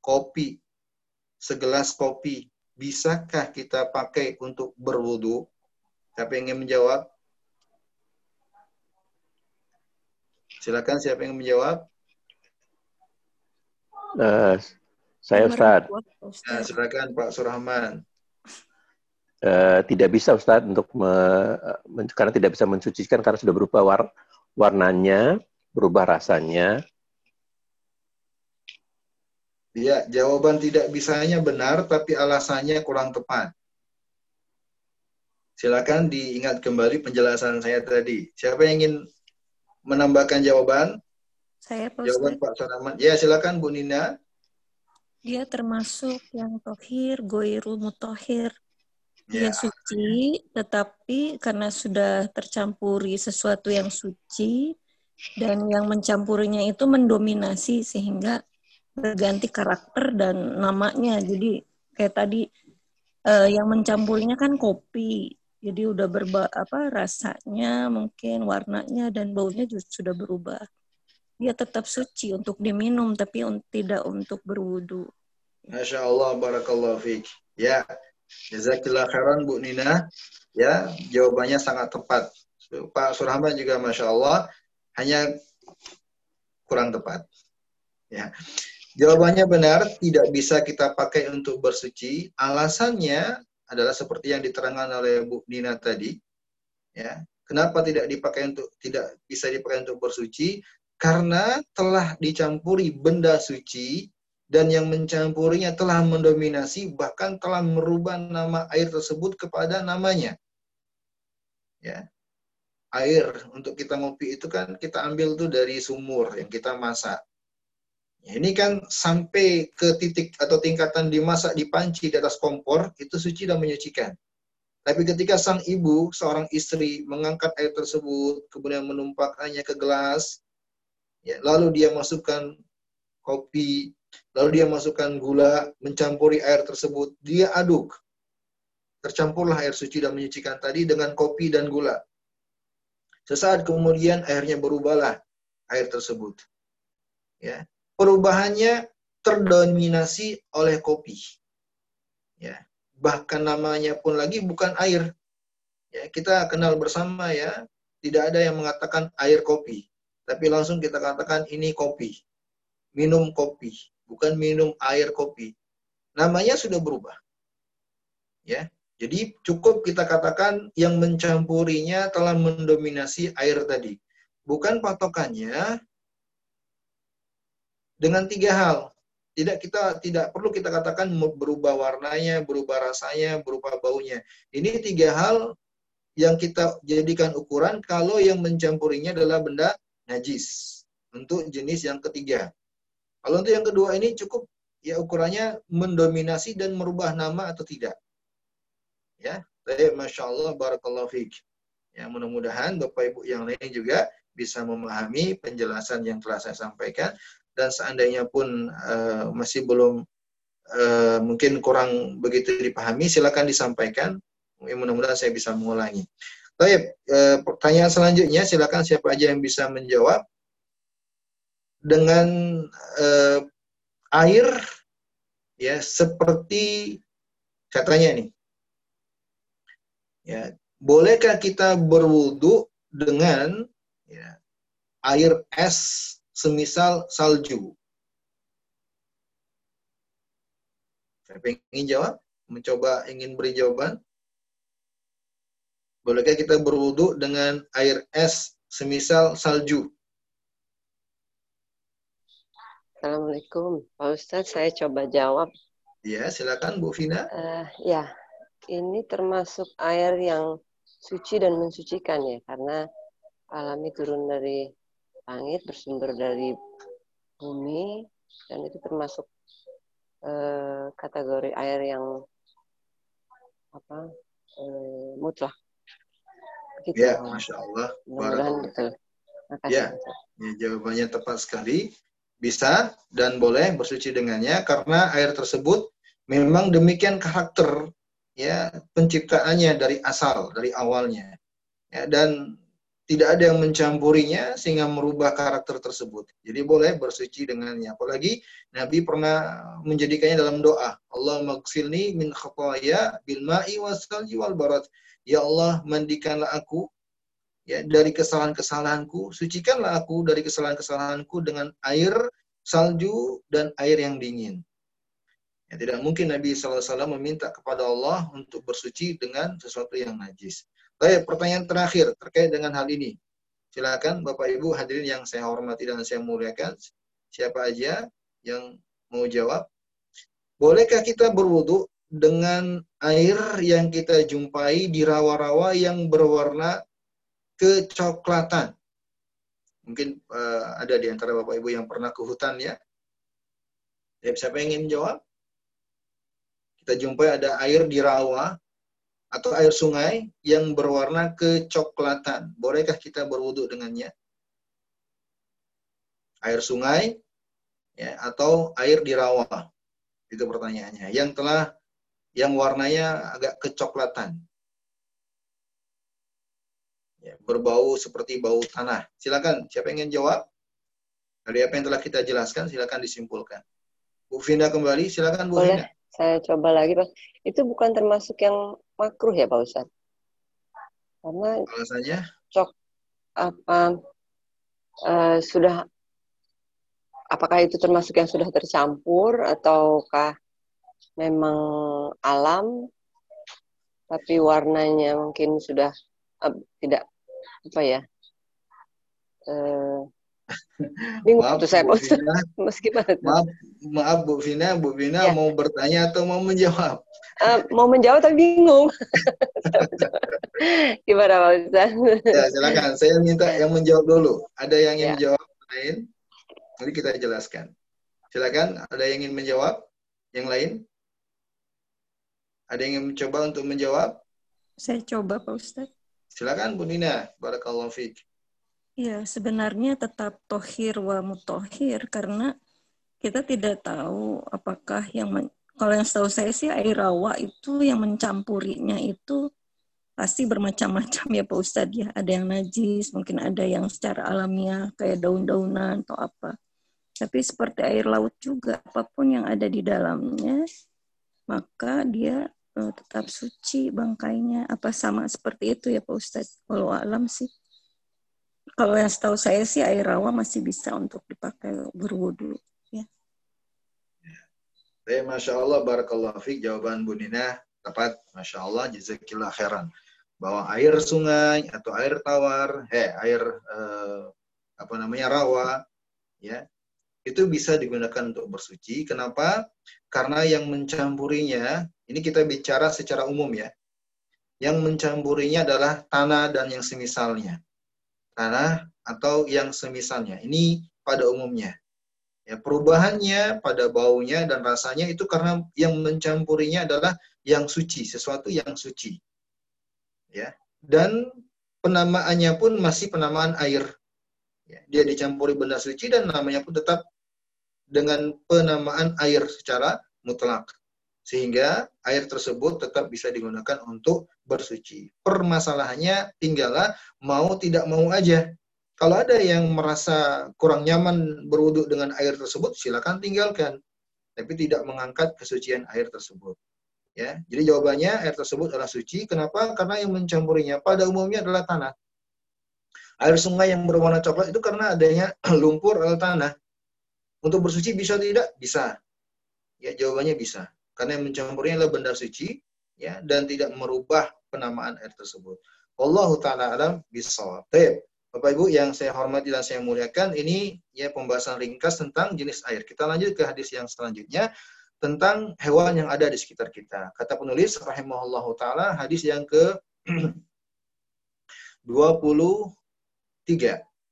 Kopi. Segelas kopi bisakah kita pakai untuk berwudu? Siapa yang ingin menjawab? Silakan siapa yang menjawab? Uh, saya Ustaz. Nah, silakan Pak Surahman. Uh, tidak bisa Ustaz untuk me, karena tidak bisa mensucikan karena sudah berupa war, warnanya, berubah rasanya. Ya, jawaban tidak bisanya benar, tapi alasannya kurang tepat. Silakan diingat kembali penjelasan saya tadi. Siapa yang ingin menambahkan jawaban? Saya Pak Jawaban Pak Saraman. Ya, silakan Bu Nina. Dia termasuk yang tohir, goiru mutohir. Dia suci, tetapi karena sudah tercampuri sesuatu yang suci dan yang mencampurinya itu mendominasi sehingga berganti karakter dan namanya. Jadi kayak tadi eh, yang mencampurinya kan kopi. Jadi udah berba apa rasanya, mungkin warnanya dan baunya juga sudah berubah. Dia tetap suci untuk diminum tapi un tidak untuk berwudu. Masya Allah, barakallahu fiqh. Ya, Jazakillah khairan Bu Nina. Ya, jawabannya sangat tepat. Pak Surahman juga Masya Allah hanya kurang tepat. Ya. Jawabannya benar, tidak bisa kita pakai untuk bersuci. Alasannya adalah seperti yang diterangkan oleh Bu Nina tadi. Ya, kenapa tidak dipakai untuk tidak bisa dipakai untuk bersuci? Karena telah dicampuri benda suci dan yang mencampurinya telah mendominasi bahkan telah merubah nama air tersebut kepada namanya. Ya. Air untuk kita ngopi itu kan kita ambil tuh dari sumur yang kita masak. Ya, ini kan sampai ke titik atau tingkatan dimasak di panci di atas kompor, itu suci dan menyucikan. Tapi ketika sang ibu, seorang istri, mengangkat air tersebut, kemudian menumpahkannya ke gelas, ya, lalu dia masukkan kopi, lalu dia masukkan gula, mencampuri air tersebut, dia aduk. Tercampurlah air suci dan menyucikan tadi dengan kopi dan gula. Sesaat kemudian airnya berubahlah air tersebut. Ya, perubahannya terdominasi oleh kopi. Ya, bahkan namanya pun lagi bukan air. Ya, kita kenal bersama ya, tidak ada yang mengatakan air kopi, tapi langsung kita katakan ini kopi. Minum kopi, bukan minum air kopi. Namanya sudah berubah. Ya. Jadi cukup kita katakan yang mencampurinya telah mendominasi air tadi. Bukan patokannya dengan tiga hal. Tidak kita tidak perlu kita katakan berubah warnanya, berubah rasanya, berubah baunya. Ini tiga hal yang kita jadikan ukuran kalau yang mencampurinya adalah benda najis untuk jenis yang ketiga. Kalau untuk yang kedua ini cukup ya ukurannya mendominasi dan merubah nama atau tidak. Ya, baik, masya Allah, barakallahu fiq. Ya, mudah-mudahan Bapak Ibu yang lain juga bisa memahami penjelasan yang telah saya sampaikan dan seandainya pun uh, masih belum uh, mungkin kurang begitu dipahami, silakan disampaikan. Mudah-mudahan saya bisa mengulangi. Baik, uh, pertanyaan selanjutnya silakan siapa aja yang bisa menjawab dengan uh, air ya seperti katanya nih. Ya, bolehkah kita berwudu dengan ya, air es semisal salju. Saya ingin jawab, mencoba ingin beri jawaban. Bolehkah kita berwudu dengan air es semisal salju? Assalamualaikum, Pak Ustadz. Saya coba jawab. Ya, silakan Bu Vina. Uh, ya, ini termasuk air yang suci dan mensucikan ya, karena alami turun dari langit bersumber dari bumi dan itu termasuk uh, kategori air yang apa uh, mutlak. Gitu. Ya, masya Allah. Mudah-mudahan betul. Makasih, ya, ya, jawabannya tepat sekali. Bisa dan boleh bersuci dengannya karena air tersebut memang demikian karakter ya penciptaannya dari asal dari awalnya ya dan tidak ada yang mencampurinya sehingga merubah karakter tersebut. Jadi boleh bersuci dengannya. Apalagi Nabi pernah menjadikannya dalam doa. Allah magsilni min khataya bil ma'i wasalji wal barat. Ya Allah, mandikanlah aku ya dari kesalahan-kesalahanku, sucikanlah aku dari kesalahan-kesalahanku dengan air salju dan air yang dingin. Ya, tidak mungkin Nabi SAW meminta kepada Allah untuk bersuci dengan sesuatu yang najis. Baik, pertanyaan terakhir terkait dengan hal ini. Silakan Bapak Ibu hadirin yang saya hormati dan saya muliakan. Siapa aja yang mau jawab? Bolehkah kita berwudu dengan air yang kita jumpai di rawa-rawa yang berwarna kecoklatan? Mungkin uh, ada di antara Bapak Ibu yang pernah ke hutan ya. Siapa yang ingin jawab? Kita jumpai ada air di rawa atau air sungai yang berwarna kecoklatan. Bolehkah kita berwudhu dengannya? Air sungai ya, atau air di rawa? Itu pertanyaannya. Yang telah yang warnanya agak kecoklatan. Ya, berbau seperti bau tanah. Silakan, siapa yang ingin jawab? Dari apa yang telah kita jelaskan, silakan disimpulkan. Bu Vina kembali, silakan Bu Boleh. Vina. Saya coba lagi, Pak. Itu bukan termasuk yang makruh ya, Pak Ustaz? Karena alasannya cok apa uh, sudah apakah itu termasuk yang sudah tercampur ataukah memang alam tapi warnanya mungkin sudah uh, tidak apa ya uh, bingung Maaf, tuh saya Bu Pak Ustaz. Vina. Mas gimana tuh? Maaf, maaf Bu Vina, Bu Vina Ya. mau bertanya atau mau menjawab? Uh, mau menjawab tapi bingung. gimana Pak Ustaz? Ya, silakan. Saya minta yang menjawab dulu. Ada yang ingin Ya. menjawab lain? Nanti kita jelaskan. Silakan. Ada yang ingin menjawab? Yang lain? Ada yang ingin mencoba untuk menjawab? Saya coba Pak Ustadz. Silakan Bu Nina. Barakallahu fiik. Ya, sebenarnya tetap tohir wa mutohir karena kita tidak tahu apakah yang men- kalau yang setahu saya sih air rawa itu yang mencampurinya itu pasti bermacam-macam ya Pak Ustadz ya. Ada yang najis, mungkin ada yang secara alamiah kayak daun-daunan atau apa. Tapi seperti air laut juga, apa pun yang ada di dalamnya, maka dia eh, tetap suci bangkainya. Apa sama seperti itu ya Pak Ustadz? Kalau alam sih. Kalau yang setahu saya sih air rawa masih bisa untuk dipakai berwudu. Eh, Masya Allah, Barakallahu fiik. Jawaban Bu Nina tepat. Masya Allah, jazakillah khairan. Bahwa air sungai atau air tawar, eh, air eh, apa namanya rawa, ya itu bisa digunakan untuk bersuci. Kenapa? Karena yang mencampurinya, ini kita bicara secara umum ya. Yang mencampurinya adalah tanah dan yang semisalnya. Tanah atau yang semisalnya. Ini pada umumnya. Ya, perubahannya pada baunya dan rasanya itu karena yang mencampurinya adalah yang suci, sesuatu yang suci. Ya. Dan penamaannya pun masih penamaan air. Ya, dia dicampuri benda suci dan namanya pun tetap dengan penamaan air secara mutlak. Sehingga air tersebut tetap bisa digunakan untuk bersuci. Permasalahannya tinggallah mau tidak mau aja. Kalau ada yang merasa kurang nyaman berwudhu dengan air tersebut, silakan tinggalkan. Tapi tidak mengangkat kesucian air tersebut. Ya, jadi jawabannya air tersebut adalah suci. Kenapa? Karena yang mencampurinya pada umumnya adalah tanah. Air sungai yang berwarna coklat itu karena adanya lumpur atau tanah. Untuk bersuci bisa tidak? Bisa. Ya, jawabannya bisa. Karena yang mencampurnya adalah benda suci, ya, dan tidak merubah penamaan air tersebut. Wallahu taala alam bisawab. Bapak Ibu yang saya hormati dan saya muliakan, ini ya pembahasan ringkas tentang jenis air. Kita lanjut ke hadis yang selanjutnya tentang hewan yang ada di sekitar kita. Kata penulis rahimahullahu taala hadis yang ke 23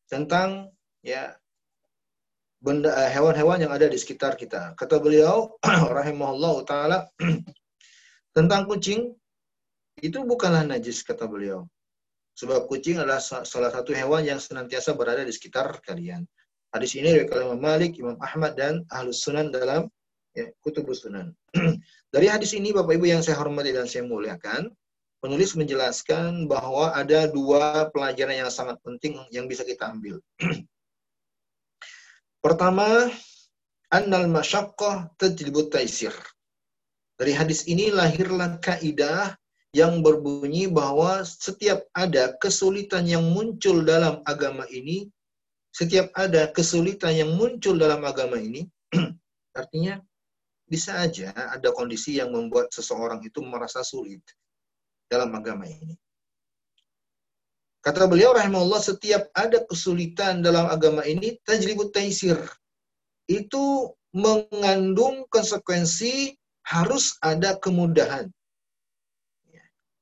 tentang ya benda eh, hewan-hewan yang ada di sekitar kita. Kata beliau rahimahullahu taala tentang kucing itu bukanlah najis kata beliau. Sebab kucing adalah salah satu hewan yang senantiasa berada di sekitar kalian. Hadis ini dari Imam Malik, Imam Ahmad dan Ahlus Sunan dalam ya, Kutubus Sunan. dari hadis ini Bapak Ibu yang saya hormati dan saya muliakan, penulis menjelaskan bahwa ada dua pelajaran yang sangat penting yang bisa kita ambil. Pertama, annal masyaqqah tajlibut taisir. Dari hadis ini lahirlah kaidah yang berbunyi bahwa setiap ada kesulitan yang muncul dalam agama ini, setiap ada kesulitan yang muncul dalam agama ini, artinya bisa aja ada kondisi yang membuat seseorang itu merasa sulit dalam agama ini. Kata beliau rahimahullah, setiap ada kesulitan dalam agama ini, tajribut taisir. Itu mengandung konsekuensi harus ada kemudahan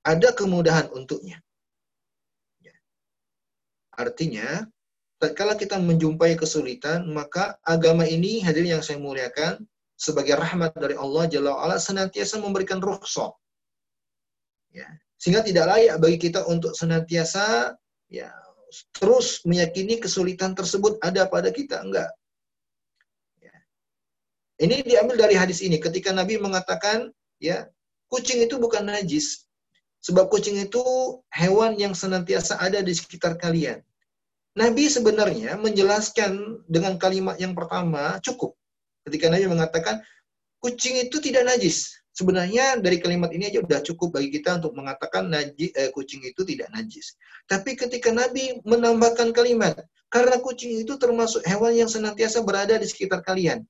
ada kemudahan untuknya. Artinya, tatkala kita menjumpai kesulitan, maka agama ini, hadirin yang saya muliakan, sebagai rahmat dari Allah Jalla wa'ala, senantiasa memberikan rukhsah. Ya. Sehingga tidak layak bagi kita untuk senantiasa ya terus meyakini kesulitan tersebut ada pada kita. Enggak. Ya. Ini diambil dari hadis ini. Ketika Nabi mengatakan, ya kucing itu bukan najis. Sebab kucing itu hewan yang senantiasa ada di sekitar kalian. Nabi sebenarnya menjelaskan dengan kalimat yang pertama cukup. Ketika Nabi mengatakan kucing itu tidak najis. Sebenarnya dari kalimat ini aja udah cukup bagi kita untuk mengatakan najis, eh, kucing itu tidak najis. Tapi ketika Nabi menambahkan kalimat, karena kucing itu termasuk hewan yang senantiasa berada di sekitar kalian.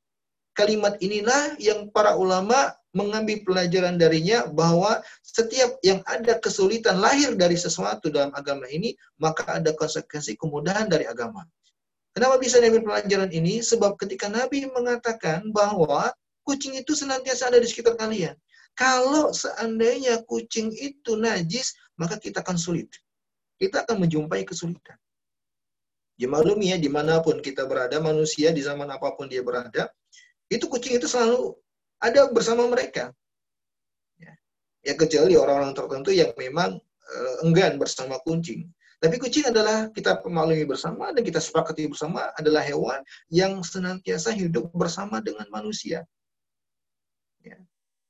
Kalimat inilah yang para ulama mengambil pelajaran darinya bahwa setiap yang ada kesulitan lahir dari sesuatu dalam agama ini, maka ada konsekuensi kemudahan dari agama. Kenapa bisa diambil pelajaran ini? Sebab ketika Nabi mengatakan bahwa kucing itu senantiasa ada di sekitar kalian. Kalau seandainya kucing itu najis, maka kita akan sulit. Kita akan menjumpai kesulitan. Ya maklumi ya, di mana pun kita berada, manusia di zaman apa pun dia berada, itu kucing itu selalu ada bersama mereka. Ya, ya kecuali orang-orang tertentu yang memang uh, enggan bersama kucing. Tapi kucing adalah kita pemaklumi bersama dan kita sepakati bersama adalah hewan yang senantiasa hidup bersama dengan manusia.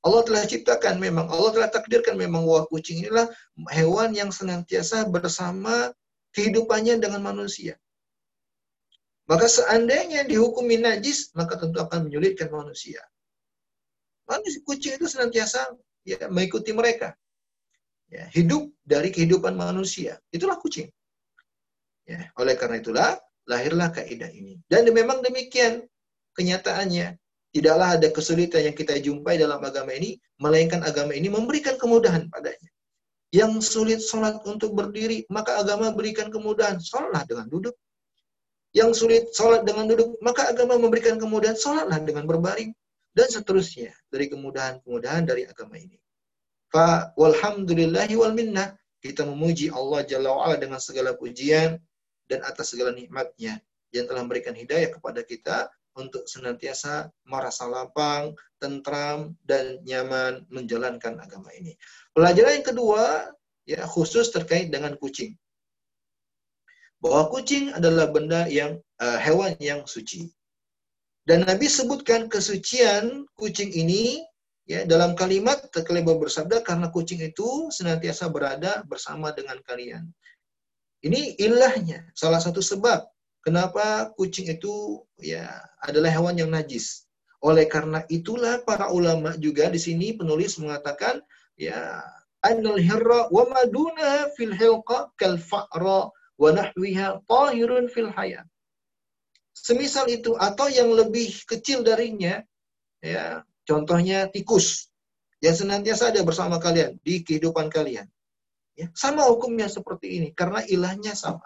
Allah telah ciptakan memang, Allah telah takdirkan memang wah kucing inilah hewan yang senantiasa bersama kehidupannya dengan manusia. Maka seandainya dihukumi najis, maka tentu akan menyulitkan manusia. Manusia kucing itu senantiasa ya, mengikuti mereka. Ya, hidup dari kehidupan manusia. Itulah kucing. Ya, oleh karena itulah lahirlah kaidah ini. Dan memang demikian kenyataannya. Tidaklah ada kesulitan yang kita jumpai dalam agama ini, melainkan agama ini memberikan kemudahan padanya. Yang sulit sholat untuk berdiri, maka agama berikan kemudahan. Sholatlah dengan duduk yang sulit sholat dengan duduk, maka agama memberikan kemudahan sholatlah dengan berbaring dan seterusnya dari kemudahan-kemudahan dari agama ini. Fa walhamdulillahi wal minnah kita memuji Allah Jalla wa'ala dengan segala pujian dan atas segala nikmatnya yang telah memberikan hidayah kepada kita untuk senantiasa merasa lapang, tentram, dan nyaman menjalankan agama ini. Pelajaran yang kedua, ya khusus terkait dengan kucing bahwa kucing adalah benda yang uh, hewan yang suci. Dan Nabi sebutkan kesucian kucing ini ya dalam kalimat terkelibat bersabda karena kucing itu senantiasa berada bersama dengan kalian. Ini ilahnya, salah satu sebab kenapa kucing itu ya adalah hewan yang najis. Oleh karena itulah para ulama juga di sini penulis mengatakan ya anal hirra wa maduna fil hilqa kal fa'ra wa nahwiha tahirun fil hayat. Semisal itu atau yang lebih kecil darinya ya, contohnya tikus yang senantiasa ada bersama kalian di kehidupan kalian. Ya, sama hukumnya seperti ini karena ilahnya sama.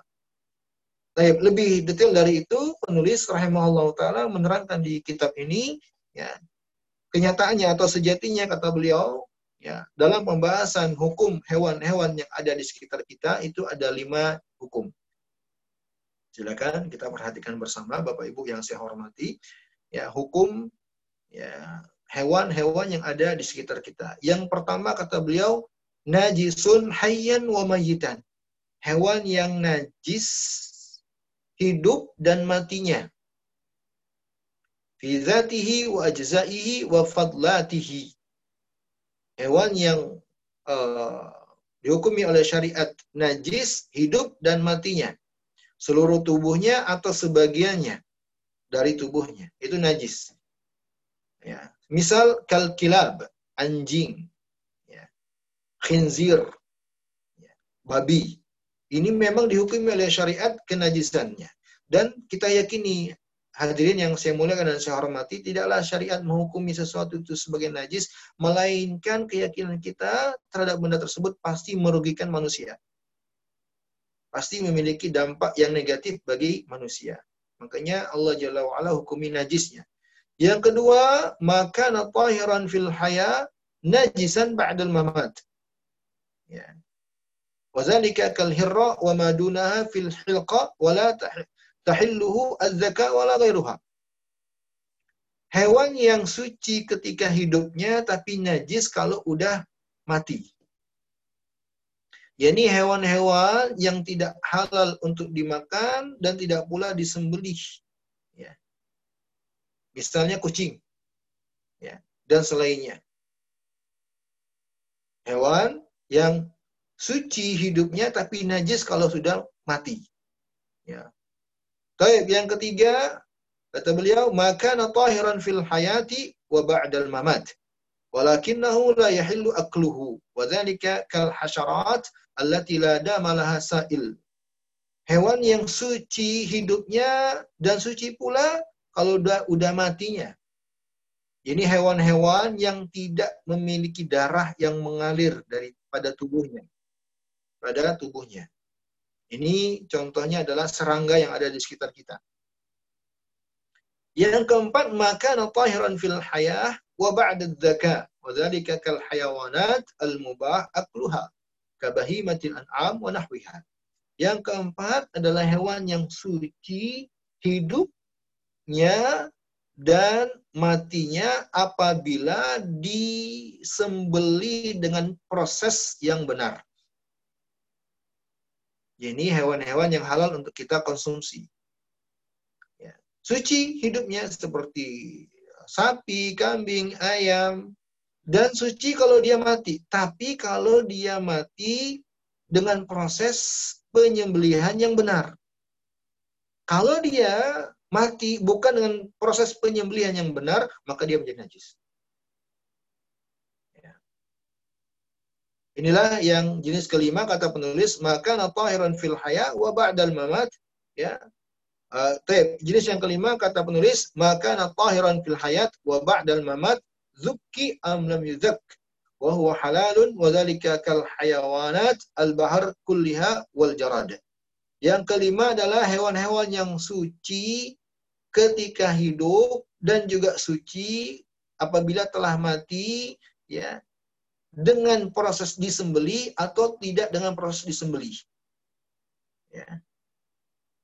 Baik, lebih detail dari itu penulis rahimahullah taala menerangkan di kitab ini ya kenyataannya atau sejatinya kata beliau ya dalam pembahasan hukum hewan-hewan yang ada di sekitar kita itu ada lima hukum. Silakan kita perhatikan bersama Bapak Ibu yang saya hormati. Ya, hukum ya hewan-hewan yang ada di sekitar kita. Yang pertama kata beliau najisun hayyan wa mayitan. Hewan yang najis hidup dan matinya. Fi zatihi wa ajzaihi wa fadlatihi. Hewan yang uh, dihukumi oleh syariat najis hidup dan matinya. Seluruh tubuhnya atau sebagiannya dari tubuhnya itu najis. Ya. Misal kalkilab, anjing, ya. khinzir, ya. babi. Ini memang dihukumi oleh syariat kenajisannya. Dan kita yakini Hadirin yang saya muliakan dan saya hormati, tidaklah syariat menghukumi sesuatu itu sebagai najis, melainkan keyakinan kita terhadap benda tersebut pasti merugikan manusia. Pasti memiliki dampak yang negatif bagi manusia. Makanya Allah Jalla wa'ala hukumi najisnya. Yang kedua, maka tahiran fil haya najisan ba'dal mamat. Ya. Wazalika kal hirra wa madunaha fil hilqa wa la tahilluhu az-zaka wala ghairuha. Hewan yang suci ketika hidupnya tapi najis kalau udah mati. Yani hewan-hewan yang tidak halal untuk dimakan dan tidak pula disembelih. Ya. Misalnya kucing. Ya. Dan selainnya. Hewan yang suci hidupnya tapi najis kalau sudah mati. Ya. Taib yang ketiga kata beliau maka tahiran fil hayati wa ba'dal mamat walakinnahu la yahillu akluhu wa dhalika kal hasyarat allati la dama laha sa'il hewan yang suci hidupnya dan suci pula kalau udah udah matinya Ini hewan-hewan yang tidak memiliki darah yang mengalir dari pada tubuhnya. Pada tubuhnya. Ini contohnya adalah serangga yang ada di sekitar kita. Yang keempat, maka tahiran fil hayah wa ba'da dzaka. Wa dzalika kal hayawanat al mubah akluha kabahimatil an'am wa nahwiha. Yang keempat adalah hewan yang suci hidupnya dan matinya apabila disembeli dengan proses yang benar. Ini hewan-hewan yang halal untuk kita konsumsi. Ya. Suci hidupnya seperti sapi, kambing, ayam, dan suci kalau dia mati. Tapi kalau dia mati dengan proses penyembelihan yang benar. Kalau dia mati bukan dengan proses penyembelihan yang benar, maka dia menjadi najis. Inilah yang jenis kelima kata penulis maka natahiran fil haya wa ba'dal mamat ya. Uh, jenis yang kelima kata penulis maka natahiran fil hayat wa ba'dal mamat zukki am lam yuzak wa huwa halalun wa dhalika kal hayawanat al bahar kulliha wal jarad. Yang kelima adalah hewan-hewan yang suci ketika hidup dan juga suci apabila telah mati ya dengan proses disembeli atau tidak dengan proses disembeli. Ya.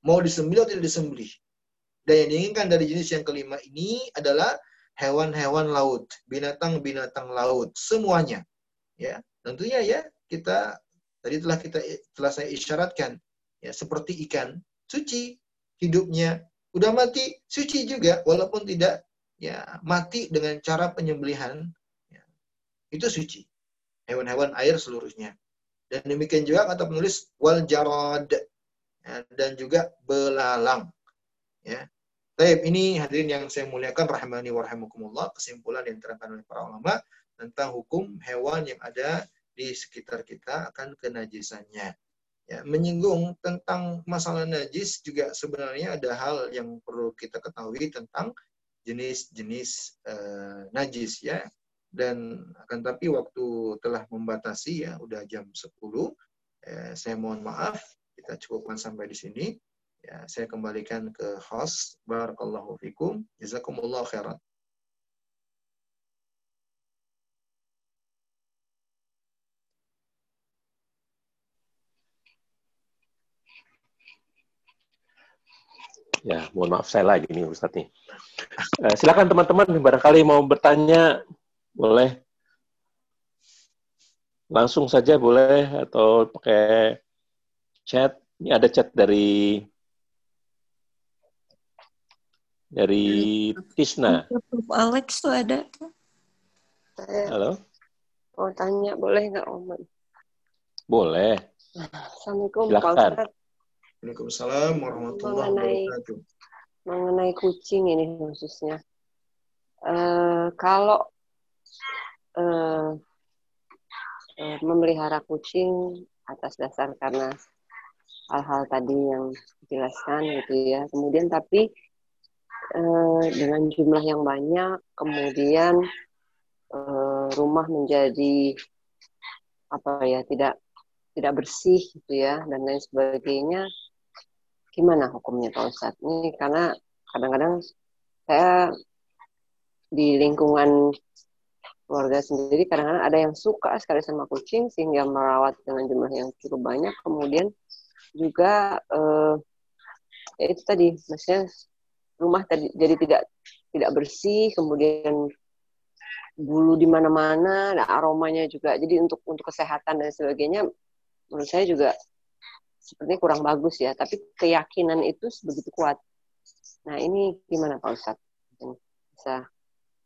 Mau disembeli atau tidak disembeli. Dan yang diinginkan dari jenis yang kelima ini adalah hewan-hewan laut, binatang-binatang laut, semuanya. Ya, tentunya ya kita tadi telah kita telah saya isyaratkan ya seperti ikan suci hidupnya udah mati suci juga walaupun tidak ya mati dengan cara penyembelihan ya, itu suci hewan-hewan air seluruhnya. Dan demikian juga kata penulis wal jarad ya, dan juga belalang. Ya. Taib ini hadirin yang saya muliakan rahimani wa rahimakumullah kesimpulan yang diterangkan oleh para ulama tentang hukum hewan yang ada di sekitar kita akan kenajisannya. Ya, menyinggung tentang masalah najis juga sebenarnya ada hal yang perlu kita ketahui tentang jenis-jenis uh, najis ya dan akan tapi waktu telah membatasi ya udah jam 10 eh, saya mohon maaf kita cukupkan sampai di sini ya saya kembalikan ke host barakallahu fikum jazakumullah khairan Ya, mohon maaf saya lagi nih Ustadz nih. Uh, silakan teman-teman, barangkali mau bertanya, boleh langsung saja boleh atau pakai chat. Ini ada chat dari dari Tisna. Alex tuh ada. Halo. Mau tanya boleh nggak Om? Boleh. Assalamualaikum Silakan. Pak Ustadz. Waalaikumsalam warahmatullahi Mengenai- wabarakatuh. mengenai kucing ini khususnya. Eh, kalau eh, eh, memelihara kucing atas dasar karena hal-hal tadi yang dijelaskan gitu ya. Kemudian tapi eh, dengan jumlah yang banyak, kemudian eh, rumah menjadi apa ya tidak tidak bersih gitu ya dan lain sebagainya gimana hukumnya Pak Ustadz? Ini karena kadang-kadang saya di lingkungan keluarga sendiri kadang-kadang ada yang suka sekali sama kucing sehingga merawat dengan jumlah yang cukup banyak. Kemudian juga eh, ya itu tadi, maksudnya rumah tadi jadi tidak tidak bersih, kemudian bulu di mana-mana, ada aromanya juga. Jadi untuk untuk kesehatan dan sebagainya, menurut saya juga sepertinya kurang bagus ya. Tapi keyakinan itu sebegitu kuat. Nah ini gimana Pak Ustadz? Bisa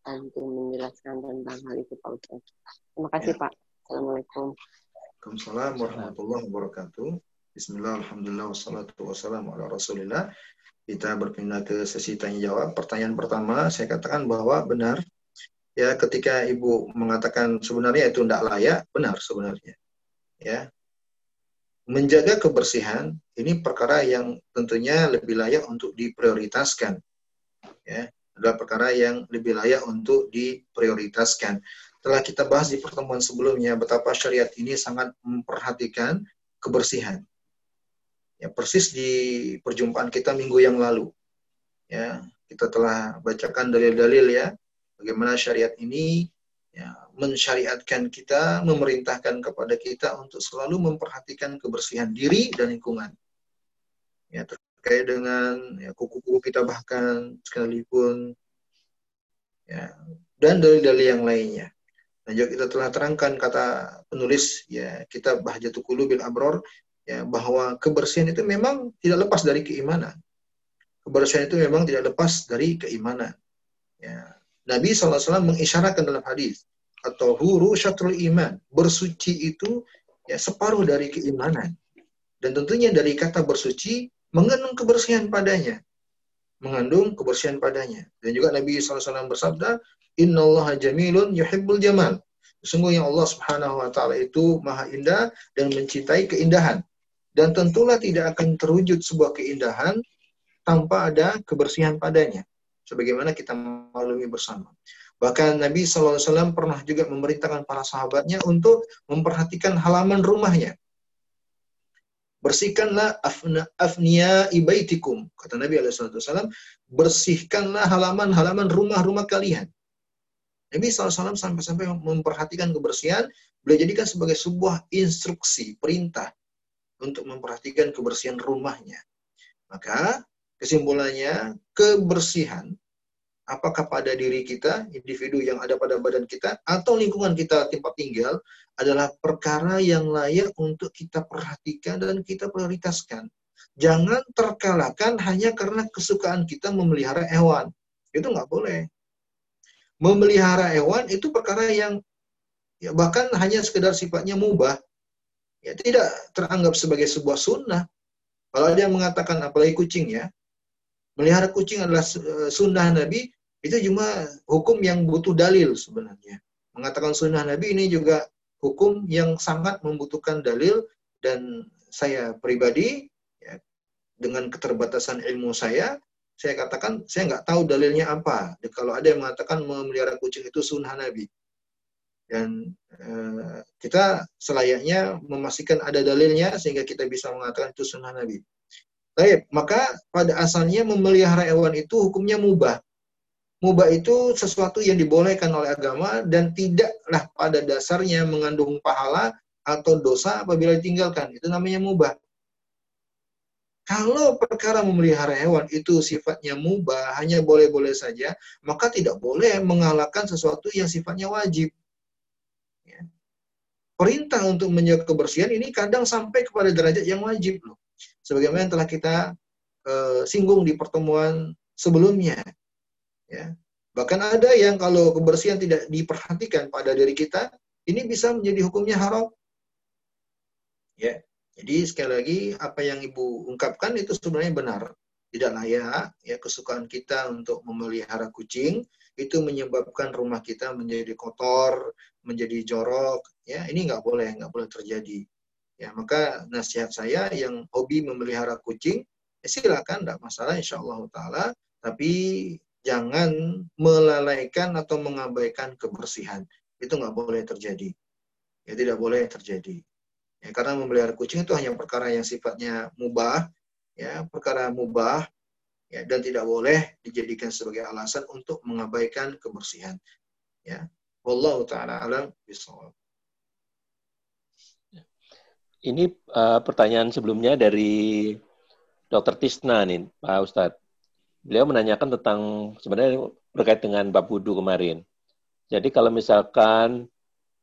bantu menjelaskan tentang hal itu Pak Ustadz. Terima kasih Ya. Pak. Assalamualaikum. Waalaikumsalam warahmatullahi wabarakatuh. Bismillah, alhamdulillah, wassalatu wassalamu ala rasulillah. Kita berpindah ke sesi tanya jawab. Pertanyaan pertama, saya katakan bahwa benar ya ketika ibu mengatakan sebenarnya itu tidak layak, benar sebenarnya. Ya. Menjaga kebersihan ini perkara yang tentunya lebih layak untuk diprioritaskan. Ya. Adalah perkara yang lebih layak untuk diprioritaskan. Telah kita bahas di pertemuan sebelumnya betapa syariat ini sangat memperhatikan kebersihan. Ya, persis di perjumpaan kita minggu yang lalu. Ya, kita telah bacakan dalil-dalil ya bagaimana syariat ini ya, mensyariatkan kita, memerintahkan kepada kita untuk selalu memperhatikan kebersihan diri dan lingkungan. Ya, terkait dengan ya, kuku-kuku kita bahkan sekalipun ya, dan dalil-dalil yang lainnya. Dan juga kita telah terangkan kata penulis ya kita Bahjatul Qulubil Abror ya bahwa kebersihan itu memang tidak lepas dari keimanan. Kebersihan itu memang tidak lepas dari keimanan. Ya. Nabi SAW mengisyaratkan dalam hadis atau huru syatrul iman bersuci itu ya separuh dari keimanan dan tentunya dari kata bersuci mengandung kebersihan padanya. Mengandung kebersihan padanya. Dan juga Nabi SAW bersabda innallaha jamilun yuhibbul jamal. Sesungguhnya Allah Subhanahu wa taala itu maha indah dan mencintai keindahan. Dan tentulah tidak akan terwujud sebuah keindahan tanpa ada kebersihan padanya sebagaimana kita maklumi bersama. Bahkan Nabi SAW pernah juga memerintahkan para sahabatnya untuk memperhatikan halaman rumahnya. Bersihkanlah afna, afnia ibaitikum. Kata Nabi SAW, bersihkanlah halaman-halaman rumah-rumah kalian. Nabi SAW sampai-sampai memperhatikan kebersihan, beliau jadikan sebagai sebuah instruksi, perintah untuk memperhatikan kebersihan rumahnya. Maka kesimpulannya, kebersihan apakah pada diri kita, individu yang ada pada badan kita, atau lingkungan kita tempat tinggal, adalah perkara yang layak untuk kita perhatikan dan kita prioritaskan. Jangan terkalahkan hanya karena kesukaan kita memelihara hewan. Itu nggak boleh. Memelihara hewan itu perkara yang ya bahkan hanya sekedar sifatnya mubah. Ya, tidak teranggap sebagai sebuah sunnah. Kalau ada yang mengatakan apalagi kucing ya, melihara kucing adalah eh, sunnah Nabi, itu cuma hukum yang butuh dalil sebenarnya. Mengatakan sunnah Nabi ini juga hukum yang sangat membutuhkan dalil dan saya pribadi ya, dengan keterbatasan ilmu saya, saya katakan saya nggak tahu dalilnya apa. Kalau ada yang mengatakan memelihara kucing itu sunnah Nabi, dan eh, kita selayaknya memastikan ada dalilnya sehingga kita bisa mengatakan itu sunnah Nabi. Baik, maka pada asalnya memelihara hewan itu hukumnya mubah mubah itu sesuatu yang dibolehkan oleh agama dan tidaklah pada dasarnya mengandung pahala atau dosa apabila ditinggalkan. Itu namanya mubah. Kalau perkara memelihara hewan itu sifatnya mubah, hanya boleh-boleh saja, maka tidak boleh mengalahkan sesuatu yang sifatnya wajib. Ya. Perintah untuk menjaga kebersihan ini kadang sampai kepada derajat yang wajib loh. Sebagaimana yang telah kita uh, singgung di pertemuan sebelumnya. Ya. Bahkan ada yang kalau kebersihan tidak diperhatikan pada diri kita, ini bisa menjadi hukumnya haram. Ya. Jadi sekali lagi apa yang Ibu ungkapkan itu sebenarnya benar. Tidak layak ya kesukaan kita untuk memelihara kucing itu menyebabkan rumah kita menjadi kotor, menjadi jorok. Ya, ini nggak boleh, nggak boleh terjadi. Ya, maka nasihat saya yang hobi memelihara kucing, ya silakan, tidak masalah, insya Allah taala. Tapi jangan melalaikan atau mengabaikan kebersihan. Itu nggak boleh terjadi. Ya tidak boleh terjadi. Ya, karena memelihara kucing itu hanya perkara yang sifatnya mubah, ya perkara mubah, ya dan tidak boleh dijadikan sebagai alasan untuk mengabaikan kebersihan. Ya, wallahu taala alam bisawab. Ini uh, pertanyaan sebelumnya dari Dr. Tisna nih, Pak Ustadz beliau menanyakan tentang sebenarnya berkait dengan bab wudhu kemarin. Jadi kalau misalkan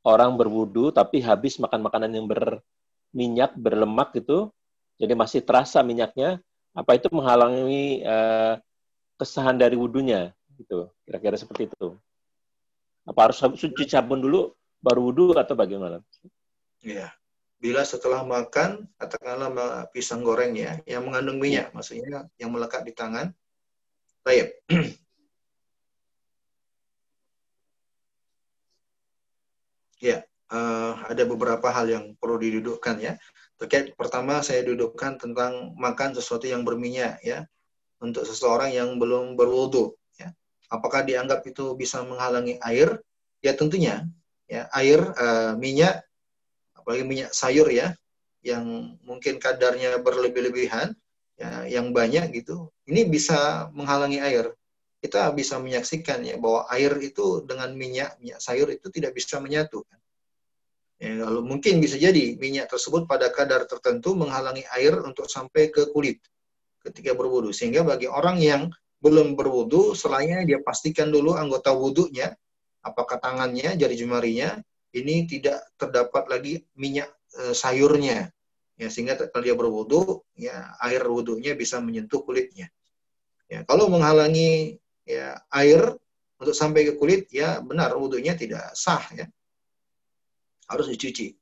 orang berwudhu tapi habis makan makanan yang berminyak, berlemak gitu, jadi masih terasa minyaknya, apa itu menghalangi uh, kesahan dari wudhunya? Gitu, kira-kira seperti itu. Apa harus suci sabun dulu baru wudhu atau bagaimana? Iya. Bila setelah makan, katakanlah pisang goreng ya, yang mengandung minyak, maksudnya yang melekat di tangan, Baik. ya, uh, ada beberapa hal yang perlu didudukkan ya. Terkait pertama saya dudukkan tentang makan sesuatu yang berminyak ya untuk seseorang yang belum berwudu ya. apakah dianggap itu bisa menghalangi air? Ya tentunya ya air uh, minyak apalagi minyak sayur ya yang mungkin kadarnya berlebih-lebihan ya yang banyak gitu ini bisa menghalangi air. Kita bisa menyaksikan ya bahwa air itu dengan minyak minyak sayur itu tidak bisa menyatu. Ya, lalu mungkin bisa jadi minyak tersebut pada kadar tertentu menghalangi air untuk sampai ke kulit ketika berwudu. Sehingga bagi orang yang belum berwudu selainnya dia pastikan dulu anggota wudhunya apakah tangannya jari jemarinya ini tidak terdapat lagi minyak e, sayurnya ya sehingga kalau dia berwudu ya air wudhunya bisa menyentuh kulitnya. Ya kalau menghalangi ya air untuk sampai ke kulit ya benar wudhunya tidak sah ya. Harus dicuci.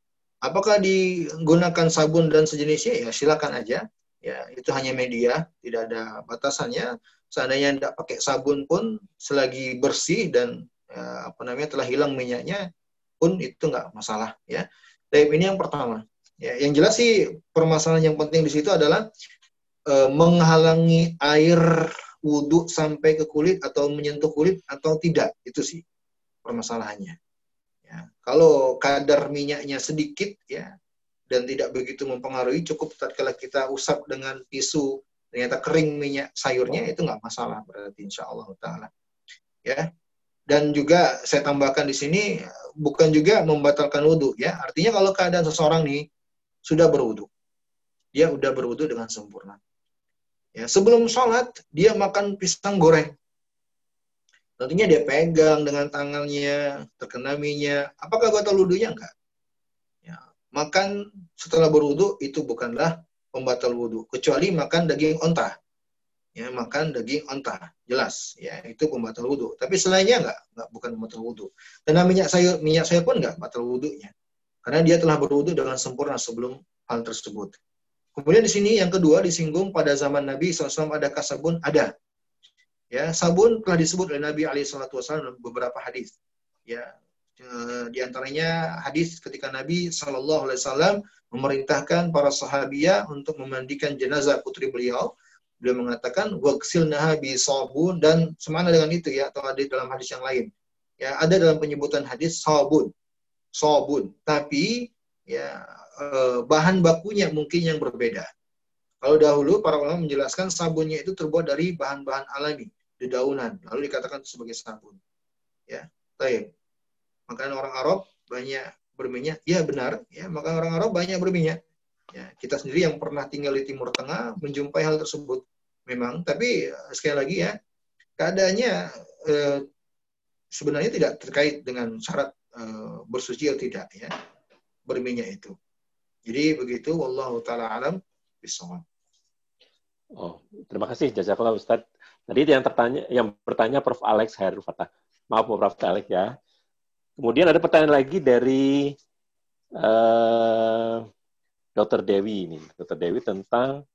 Apakah digunakan sabun dan sejenisnya? Ya silakan aja. Ya itu hanya media tidak ada batasannya. Seandainya tidak pakai sabun pun selagi bersih dan ya, apa namanya telah hilang minyaknya pun itu nggak masalah ya. Tapi ini yang pertama ya yang jelas sih permasalahan yang penting di situ adalah eh, menghalangi air wudhu sampai ke kulit atau menyentuh kulit atau tidak. Itu sih permasalahannya. Ya kalau kadar minyaknya sedikit ya dan tidak begitu mempengaruhi cukup tatkala kita usap dengan tisu ternyata kering minyak sayurnya itu nggak masalah berarti insya Allah taala. Ya dan juga saya tambahkan di sini bukan juga membatalkan wudhu ya. Artinya kalau keadaan seseorang nih sudah berwudhu dia udah berwudhu dengan sempurna Ya, sebelum sholat, dia makan pisang goreng. Tentunya dia pegang dengan tangannya, terkena minyak. Apakah batal wudhunya? Enggak. Ya, makan setelah berwudhu itu bukanlah pembatal wudhu. Kecuali makan daging onta. Ya, makan daging onta. Jelas. Ya, itu pembatal wudhu. Tapi selainnya enggak, enggak bukan pembatal wudhu. Karena minyak sayur, minyak sayur pun enggak batal wudhunya. Karena dia telah berwudhu dengan sempurna sebelum hal tersebut. Kemudian di sini yang kedua disinggung pada zaman Nabi SAW adakah sabun? Ada. Ya, sabun telah disebut oleh Nabi SAW dalam beberapa hadis. Ya, e, di antaranya hadis ketika Nabi Shallallahu Alaihi Wasallam memerintahkan para sahabiah untuk memandikan jenazah putri beliau. Beliau mengatakan waksil nahabi sabun dan semana dengan itu ya atau ada dalam hadis yang lain. Ya, ada dalam penyebutan hadis sabun, sabun. Tapi ya Eh, bahan bakunya mungkin yang berbeda. Kalau dahulu para ulama menjelaskan sabunnya itu terbuat dari bahan-bahan alami, dedaunan, lalu dikatakan sebagai sabun. Ya, baik. Makanya orang Arab banyak berminyak. Ya benar, ya, maka orang Arab banyak berminyak. Ya, kita sendiri yang pernah tinggal di Timur Tengah menjumpai hal tersebut. Memang, tapi eh, sekali lagi ya, keadaannya eh, sebenarnya tidak terkait dengan syarat eh, bersuci atau tidak ya berminyak itu. Jadi begitu wallahu taala alam bisawab. Oh, terima kasih jazakallah Ustaz. Tadi yang tertanya yang bertanya Prof Alex Hairul Fatah. Maaf Prof Alex ya. Kemudian ada pertanyaan lagi dari uh, Dr. Dewi ini. Dr. Dewi tentang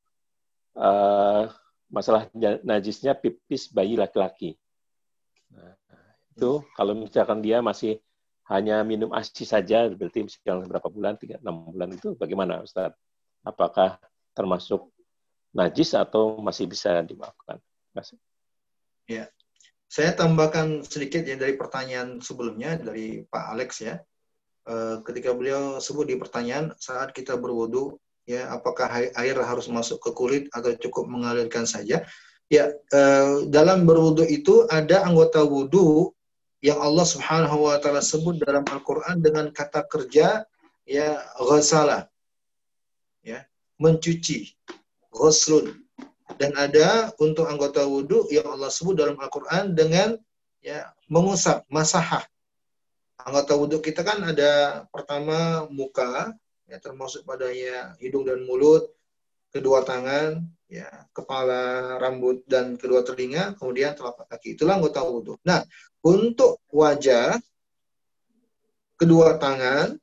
uh, masalah najisnya pipis bayi laki-laki. Nah, itu kalau misalkan dia masih hanya minum ASI saja, berarti sekian berapa bulan, tiga enam bulan itu bagaimana Ustaz? Apakah termasuk najis atau masih bisa dimaafkan? Ya, saya tambahkan sedikit ya dari pertanyaan sebelumnya dari Pak Alex ya. E, ketika beliau sebut di pertanyaan saat kita berwudu ya apakah air harus masuk ke kulit atau cukup mengalirkan saja? Ya, e, dalam berwudu itu ada anggota wudu yang Allah Subhanahu wa taala sebut dalam Al-Qur'an dengan kata kerja ya ghasala ya mencuci ghuslun dan ada untuk anggota wudhu yang Allah sebut dalam Al-Qur'an dengan ya mengusap masahah. Anggota wudhu kita kan ada pertama muka ya termasuk padanya hidung dan mulut kedua tangan ya kepala rambut dan kedua telinga kemudian telapak kaki. Itulah anggota wudhu. Nah untuk wajah, kedua tangan,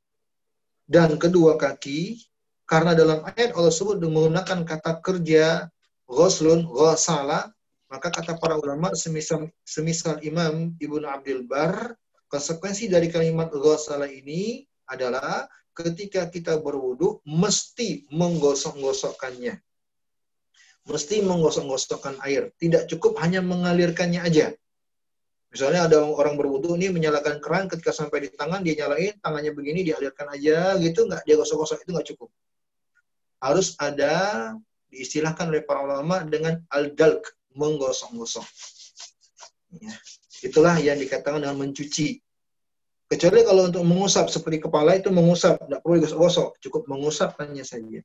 dan kedua kaki, karena dalam ayat Allah sebut menggunakan kata kerja ghuslun, ghasala, maka kata para ulama semisal, semisal Imam Ibnu Abdul Bar, konsekuensi dari kalimat ghasala ini adalah ketika kita berwudu mesti menggosok-gosokkannya. Mesti menggosok-gosokkan air. Tidak cukup hanya mengalirkannya aja Misalnya ada orang berwudu ini menyalakan keran ketika sampai di tangan dia nyalain tangannya begini dialirkan aja gitu nggak dia gosok-gosok itu nggak cukup. Harus ada diistilahkan oleh para ulama dengan al-dalk menggosok-gosok. Ya. Itulah yang dikatakan dengan mencuci. Kecuali kalau untuk mengusap seperti kepala itu mengusap, tidak perlu digosok-gosok, cukup mengusap hanya saja.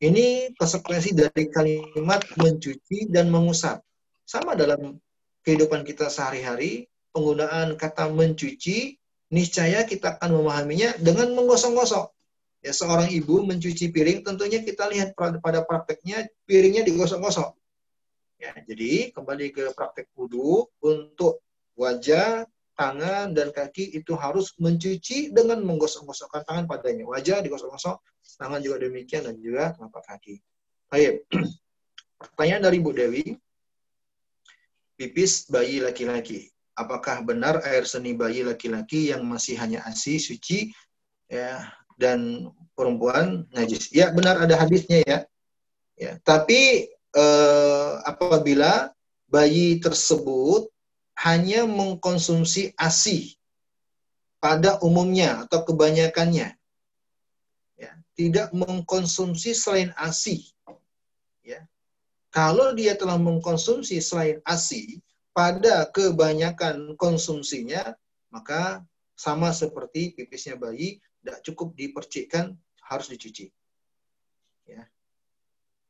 Ini konsekuensi dari kalimat mencuci dan mengusap. Sama dalam kehidupan kita sehari-hari, penggunaan kata mencuci, niscaya kita akan memahaminya dengan menggosok-gosok. Ya, seorang ibu mencuci piring, tentunya kita lihat pada prakteknya piringnya digosok-gosok. Ya, jadi kembali ke praktek wudhu untuk wajah, tangan, dan kaki itu harus mencuci dengan menggosok-gosokkan tangan padanya. Wajah digosok-gosok, tangan juga demikian dan juga telapak kaki. Baik. Pertanyaan dari Bu Dewi, pipis bayi laki-laki. Apakah benar air seni bayi laki-laki yang masih hanya ASI suci ya dan perempuan najis? Ya benar ada hadisnya ya. Ya, tapi eh, apabila bayi tersebut hanya mengkonsumsi ASI pada umumnya atau kebanyakannya, ya, tidak mengkonsumsi selain ASI, kalau dia telah mengkonsumsi selain ASI pada kebanyakan konsumsinya, maka sama seperti pipisnya bayi, tidak cukup dipercikkan, harus dicuci.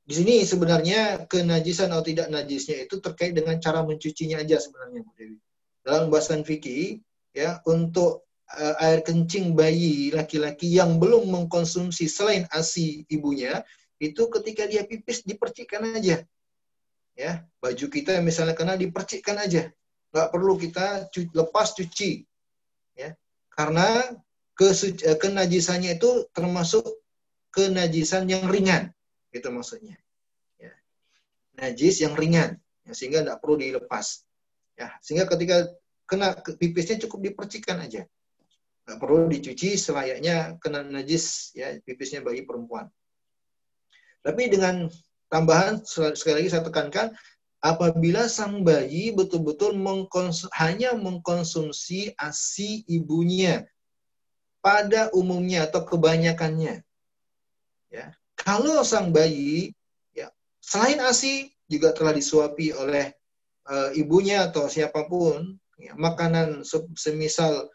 Di sini sebenarnya kenajisan atau tidak najisnya itu terkait dengan cara mencucinya aja sebenarnya, Bu Dewi. Dalam bahasan fikih, ya untuk uh, air kencing bayi laki-laki yang belum mengkonsumsi selain ASI ibunya, itu ketika dia pipis dipercikkan aja. Ya baju kita misalnya kena dipercikkan aja. Nggak perlu kita cu lepas cuci. Ya karena eh, kenajisannya itu termasuk kenajisan yang ringan itu maksudnya ya. najis yang ringan ya, sehingga nggak perlu dilepas ya sehingga ketika kena pipisnya cukup dipercikkan aja nggak perlu dicuci selayaknya kena najis ya pipisnya bagi perempuan tapi dengan Tambahan sekali lagi saya tekankan, apabila sang bayi betul-betul mengkonsum, hanya mengkonsumsi ASI ibunya pada umumnya atau kebanyakannya. Ya. Kalau sang bayi ya selain ASI juga telah disuapi oleh uh, ibunya atau siapa pun ya, makanan semisal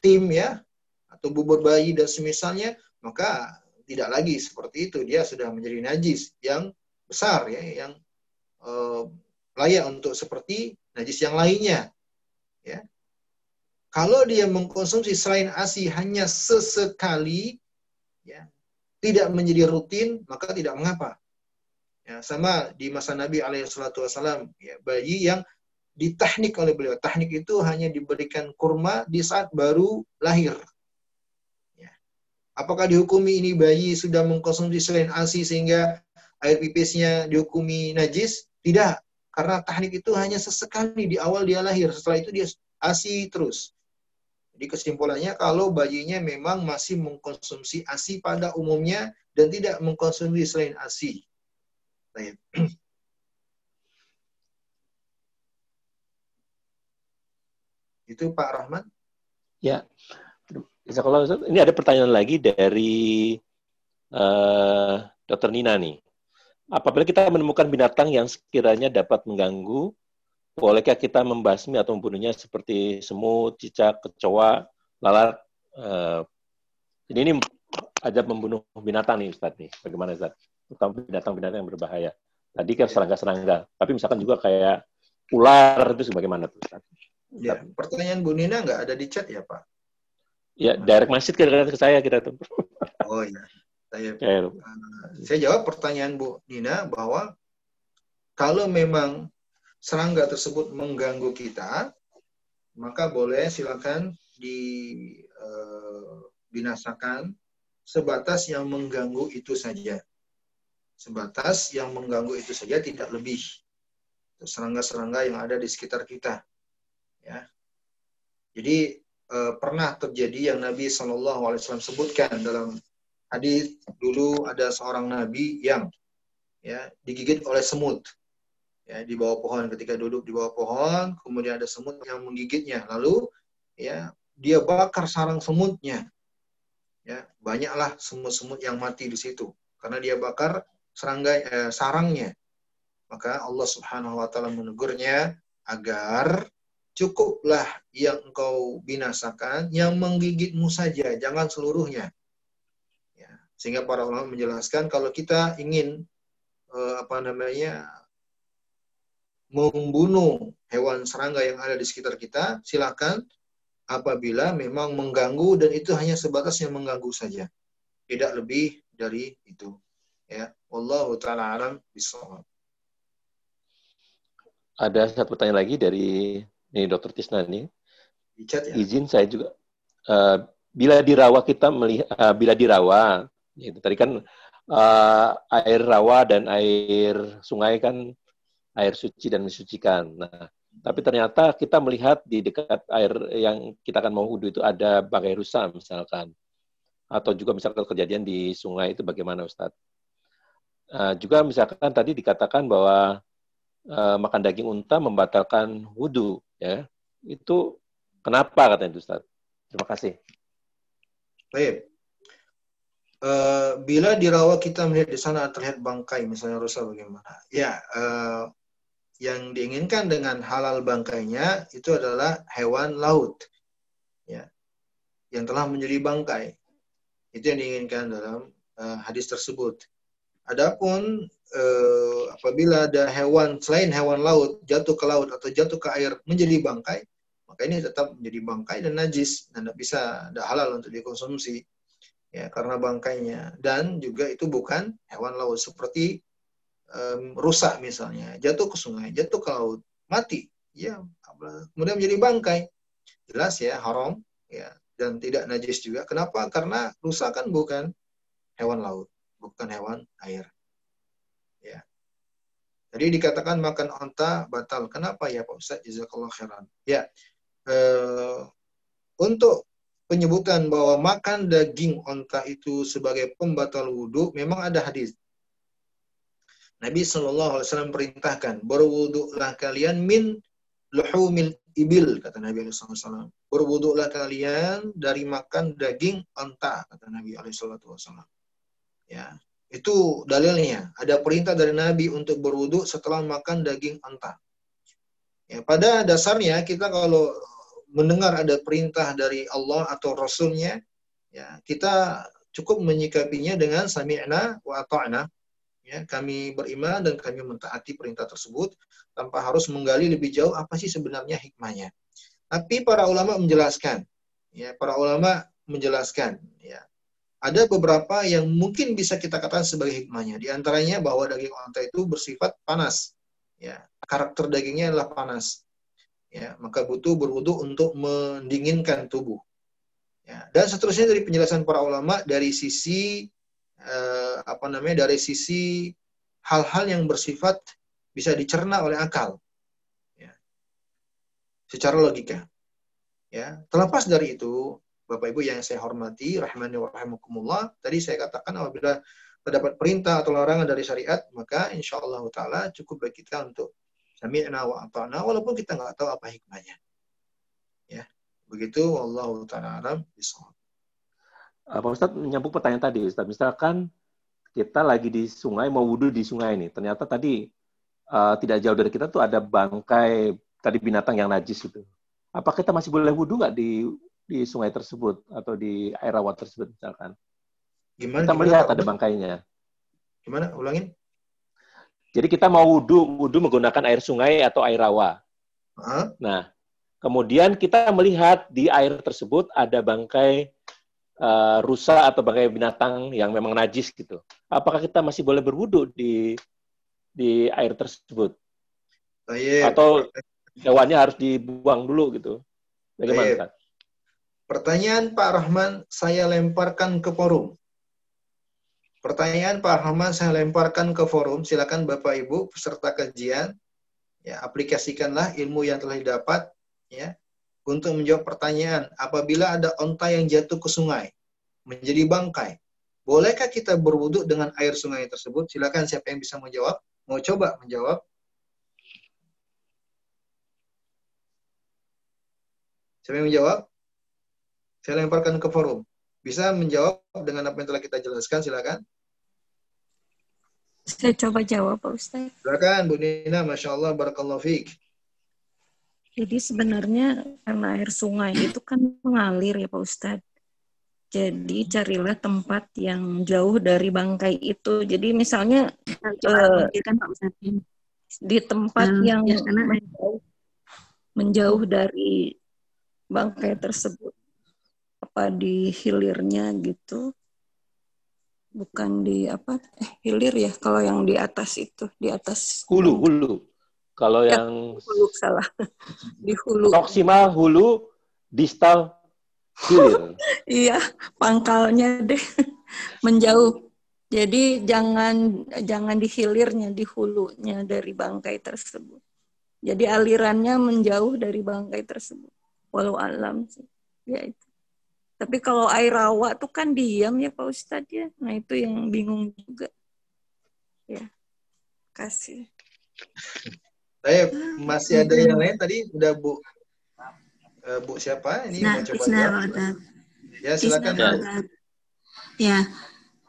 tim ya atau bubur bayi dan semisalnya maka tidak lagi seperti itu dia sudah menjadi najis yang besar ya yang uh, layak untuk seperti najis yang lainnya. Ya. Kalau dia mengkonsumsi selain ASI hanya sesekali, ya, tidak menjadi rutin, maka tidak mengapa. Ya, sama di masa Nabi Alaihissalam, ya, bayi yang ditahnik oleh beliau. Tahnik itu hanya diberikan kurma di saat baru lahir. Ya. Apakah dihukumi ini bayi sudah mengkonsumsi selain ASI sehingga air pipisnya dihukumi najis? Tidak. Karena teknik itu hanya sesekali di awal dia lahir. Setelah itu dia ASI terus. Jadi kesimpulannya kalau bayinya memang masih mengkonsumsi ASI pada umumnya dan tidak mengkonsumsi selain ASI. Itu Pak Rahman. Ya. Ini ada pertanyaan lagi dari uh, eh, Dr. Nina nih. Apabila kita menemukan binatang yang sekiranya dapat mengganggu, bolehkah kita membasmi atau membunuhnya seperti semut, cicak, kecoa, lalat? Uh, jadi ini aja membunuh binatang nih Ustaz nih. Bagaimana Ustaz? Terutama binatang-binatang yang berbahaya. Tadi kan serangga-serangga, tapi misalkan juga kayak ular itu bagaimana tuh Ustaz? Ya, pertanyaan Bu Nina nggak ada di chat ya Pak? Ya, direct masjid ke saya kita tuh. Oh iya. Saya, uh, saya jawab pertanyaan Bu Nina bahwa kalau memang serangga tersebut mengganggu kita, maka boleh silakan dibinasakan eh, sebatas yang mengganggu itu saja. Sebatas yang mengganggu itu saja tidak lebih. Serangga-serangga yang ada di sekitar kita. Ya. Jadi eh, pernah terjadi yang Nabi Shallallahu Alaihi Wasallam sebutkan dalam hadis dulu ada seorang nabi yang ya digigit oleh semut. Ya di bawah pohon. Ketika duduk di bawah pohon kemudian ada semut yang menggigitnya. Lalu ya dia bakar sarang semutnya. Ya banyaklah semut-semut yang mati di situ. Karena dia bakar serangga eh, sarangnya. Maka Allah Subhanahu wa taala menegurnya agar cukuplah yang engkau binasakan yang menggigitmu saja jangan seluruhnya. Ya sehingga para ulama menjelaskan kalau kita ingin eh, apa namanya membunuh hewan serangga yang ada di sekitar kita, silakan apabila memang mengganggu dan itu hanya sebatas yang mengganggu saja. Tidak lebih dari itu. Ya, wallahu taala alam bisawab. Ada satu pertanyaan lagi dari ini Dokter Tisna nih. ya. Izin saya juga uh, bila dirawa kita melihat uh, bila dirawa itu tadi kan uh, air rawa dan air sungai kan air suci dan mensucikan. Nah, tapi ternyata kita melihat di dekat air yang kita akan mau wudhu itu ada bangkai rusa misalkan. Atau juga misalkan kejadian di sungai itu bagaimana Ustadz? Uh, juga misalkan tadi dikatakan bahwa uh, makan daging unta membatalkan wudhu. ya Itu kenapa katanya itu Ustadz? Terima kasih. Baik. Uh, bila di rawa kita melihat di sana terlihat bangkai misalnya rusa bagaimana? Ya, uh, yang diinginkan dengan halal bangkainya itu adalah hewan laut. Ya. Yang telah menjadi bangkai. Itu yang diinginkan dalam uh, hadis tersebut. Adapun uh, apabila ada hewan selain hewan laut jatuh ke laut atau jatuh ke air menjadi bangkai maka ini tetap menjadi bangkai dan najis dan tidak bisa tidak halal untuk dikonsumsi. Ya karena bangkainya. Dan juga itu bukan hewan laut. Seperti um, rusak misalnya, jatuh ke sungai, jatuh ke laut, mati, ya, kemudian menjadi bangkai, jelas ya haram, ya, dan tidak najis juga. Kenapa? Karena rusak kan bukan hewan laut, bukan hewan air. Ya. Jadi dikatakan makan onta batal. Kenapa ya Pak Ustaz? Jazakallah khairan. Ya. Uh, untuk penyebutan bahwa makan daging onta itu sebagai pembatal wudhu memang ada hadis Nabi Shallallahu Alaihi Wasallam perintahkan berwuduklah kalian min luhumil ibil kata Nabi Alaihi Wasallam. Berwuduklah kalian dari makan daging onta kata Nabi Alaihi Wasallam. Ya itu dalilnya. Ada perintah dari Nabi untuk berwuduk setelah makan daging onta ya pada dasarnya kita kalau mendengar ada perintah dari Allah atau Rasulnya ya kita cukup menyikapinya dengan sami'na wa ata'na Ya, kami beriman dan kami mentaati perintah tersebut tanpa harus menggali lebih jauh apa sih sebenarnya hikmahnya. Tapi para ulama menjelaskan, ya, para ulama menjelaskan, ya, ada beberapa yang mungkin bisa kita katakan sebagai hikmahnya. Di antaranya bahwa daging onta itu bersifat panas, ya, karakter dagingnya adalah panas, ya, maka butuh berwudu untuk mendinginkan tubuh. Ya, dan seterusnya dari penjelasan para ulama dari sisi eh, apa namanya dari sisi hal-hal yang bersifat bisa dicerna oleh akal. Ya. secara logika. Ya. Terlepas dari itu Bapak Ibu yang saya hormati rahmani wa rahimakumullah tadi saya katakan apabila terdapat perintah atau larangan dari syariat maka insya Allah taala cukup bagi kita untuk sami'na wa ata'na walaupun kita nggak tahu apa hikmahnya. Ya. Begitu Allah taala alam bisawab Eh, Pak Ustadz menyambung pertanyaan tadi, Ustadz. Misalkan kita lagi di sungai, mau wudhu di sungai ini. Ternyata tadi uh, tidak jauh dari kita tuh ada bangkai tadi binatang yang najis itu. Apa kita masih boleh wudhu nggak di di sungai tersebut atau di air rawa tersebut misalkan? Gimana? Kita gimana, melihat ada bangkainya. Gimana? Ulangin. Jadi kita mau wudhu, wudhu menggunakan air sungai atau air rawa. Huh? Nah, kemudian kita melihat di air tersebut ada bangkai uh, rusa atau bangkai binatang yang memang najis gitu. Apakah kita masih boleh berwudu di di air tersebut? Baik. Atau hewannya harus dibuang dulu gitu? Bagaimana? Baik. Pertanyaan Pak Rahman saya lemparkan ke forum. Pertanyaan Pak Rahman saya lemparkan ke forum. Silakan Bapak Ibu peserta kajian ya aplikasikanlah ilmu yang telah didapat ya untuk menjawab pertanyaan apabila ada onta yang jatuh ke sungai menjadi bangkai. Bolehkah kita berwuduk dengan air sungai tersebut? Silakan siapa yang bisa menjawab? Mau coba menjawab? Siapa yang menjawab? Saya lemparkan ke forum. Bisa menjawab dengan apa yang telah kita jelaskan, silakan. Saya coba jawab, Pak Ustaz. Silakan, Bu Nina. Masya Allah, Barakallahu Fik. Jadi sebenarnya karena air sungai itu kan mengalir ya Pak Ustadz. Jadi carilah tempat yang jauh dari bangkai itu. Jadi misalnya uh, Pak Ustadz. di tempat hmm, yang ya, menjauh, menjauh dari bangkai tersebut. Apa di hilirnya gitu. Bukan di apa? Eh, hilir ya kalau yang di atas itu, di atas hulu, hulu. Kalau ya, yang hulu salah. Di hulu. Proksimal hulu, distal hilir. iya, pangkalnya deh menjauh. Jadi jangan jangan di hilirnya, di hulunya dari bangkai tersebut. Jadi alirannya menjauh dari bangkai tersebut. Walau alam sih. Ya itu. Tapi kalau air rawa tuh kan diam ya Pak Ustadz ya. Nah itu yang bingung juga. Ya. Kasih. Saya masih ada yang lain tadi udah Bu uh, Bu siapa ini nah, mau coba jawab. Ya silakan Bu. Ya.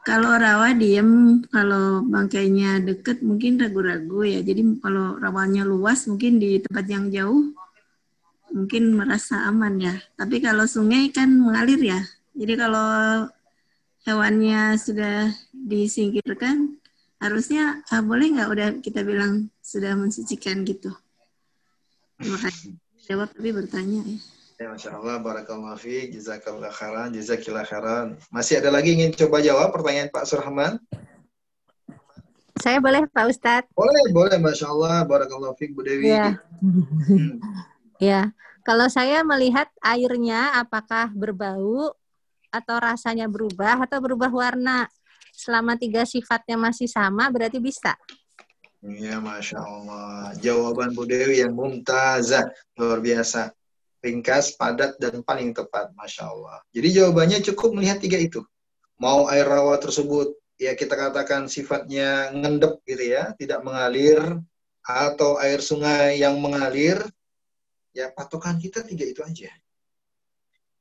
Kalau rawa diem, kalau bangkainya deket mungkin ragu-ragu ya. Jadi kalau rawanya luas mungkin di tempat yang jauh mungkin merasa aman ya. Tapi kalau sungai kan mengalir ya. Jadi kalau hewannya sudah disingkirkan, harusnya ah, boleh nggak udah kita bilang sudah mensucikan gitu. Terima kasih. Jawab tapi bertanya ya. Ya, Masya Allah, Barakallahu fi, Jazakallah khairan, Jazakillah khairan. Masih ada lagi ingin coba jawab pertanyaan Pak Surahman? Saya boleh Pak Ustadz? Boleh, boleh. Masya Allah, Barakallahu fi, Bu Dewi. Ya. Hmm. ya, kalau saya melihat airnya apakah berbau atau rasanya berubah atau berubah warna selama tiga sifatnya masih sama berarti bisa. Iya, Masya Allah. Jawaban Bu Dewi yang mumtazah. Luar biasa. Ringkas, padat, dan paling tepat. Masya Allah. Jadi jawabannya cukup melihat tiga itu. Mau air rawa tersebut, ya kita katakan sifatnya ngendep gitu ya, tidak mengalir. Atau air sungai yang mengalir, ya patokan kita tiga itu aja.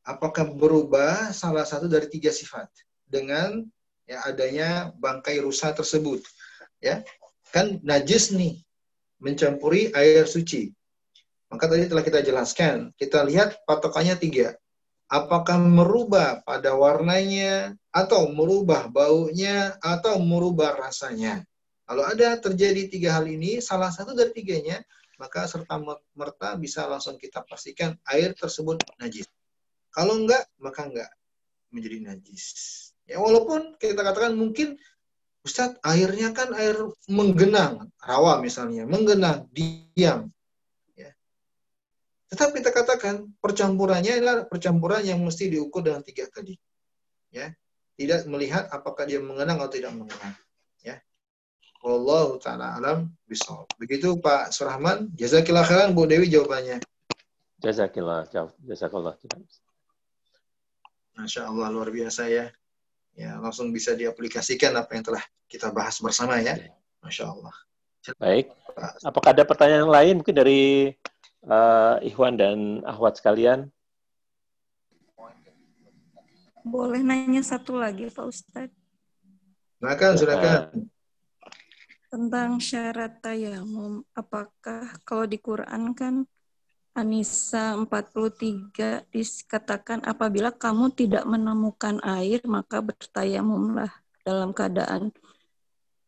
Apakah berubah salah satu dari tiga sifat dengan ya adanya bangkai rusa tersebut? Ya, kan najis nih mencampuri air suci. Maka tadi telah kita jelaskan, kita lihat patokannya tiga. Apakah merubah pada warnanya, atau merubah baunya, atau merubah rasanya. Kalau ada terjadi tiga hal ini, salah satu dari tiganya, maka serta merta bisa langsung kita pastikan air tersebut najis. Kalau enggak, maka enggak menjadi najis. Ya walaupun kita katakan mungkin Ustadz, airnya kan air menggenang, rawa misalnya, menggenang, diam. Ya. Tetap kita katakan percampurannya adalah percampuran yang mesti diukur dengan tiga tadi. Ya. Tidak melihat apakah dia mengenang atau tidak mengenang. Ya. Wallahu ta'ala alam bisawab. Begitu Pak Surahman, jazakillah khairan Bu Dewi jawabannya. Jazakillah, jazakallah. Masya Allah luar biasa ya ya langsung bisa diaplikasikan apa yang telah kita bahas bersama ya. Masya Allah. Baik. Apakah ada pertanyaan lain mungkin dari uh, Ikhwan dan Ahwat sekalian? Boleh nanya satu lagi Pak Ustadz? Silakan, silakan. Tentang syarat tayamum, apakah kalau di Quran kan Anissa 43 dikatakan apabila kamu tidak menemukan air maka bertayamumlah dalam keadaan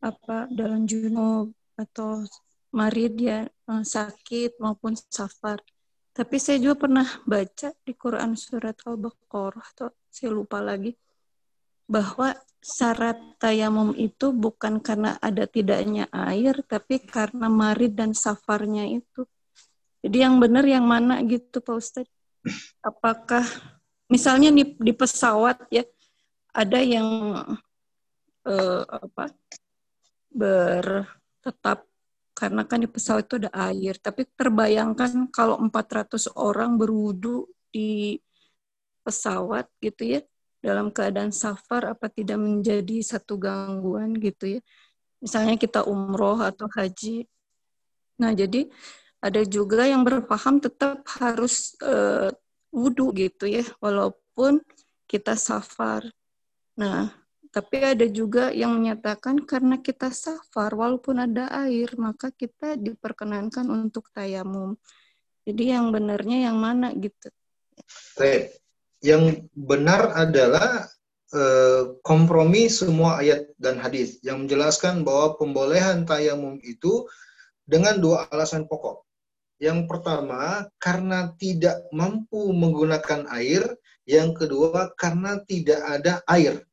apa dalam junub atau marid ya eh, sakit maupun safar. Tapi saya juga pernah baca di Quran surat Al-Baqarah atau saya lupa lagi bahwa syarat tayamum itu bukan karena ada tidaknya air tapi karena marid dan safarnya itu. Jadi yang benar yang mana gitu Pak Ustadz? Apakah misalnya di, di pesawat ya ada yang uh, apa bertetap karena kan di pesawat itu ada air, tapi terbayangkan kalau 400 orang berwudu di pesawat gitu ya dalam keadaan safar apa tidak menjadi satu gangguan gitu ya. Misalnya kita umroh atau haji. Nah, jadi ada juga yang berpaham tetap harus uh, wudhu gitu ya, walaupun kita safar. Nah, tapi ada juga yang menyatakan karena kita safar, walaupun ada air, maka kita diperkenankan untuk tayamum. Jadi yang benarnya yang mana gitu? Baik. Yang benar adalah eh, kompromi semua ayat dan hadis yang menjelaskan bahwa pembolehan tayamum itu dengan dua alasan pokok. Yang pertama, karena tidak mampu menggunakan air. Yang kedua, karena tidak ada air.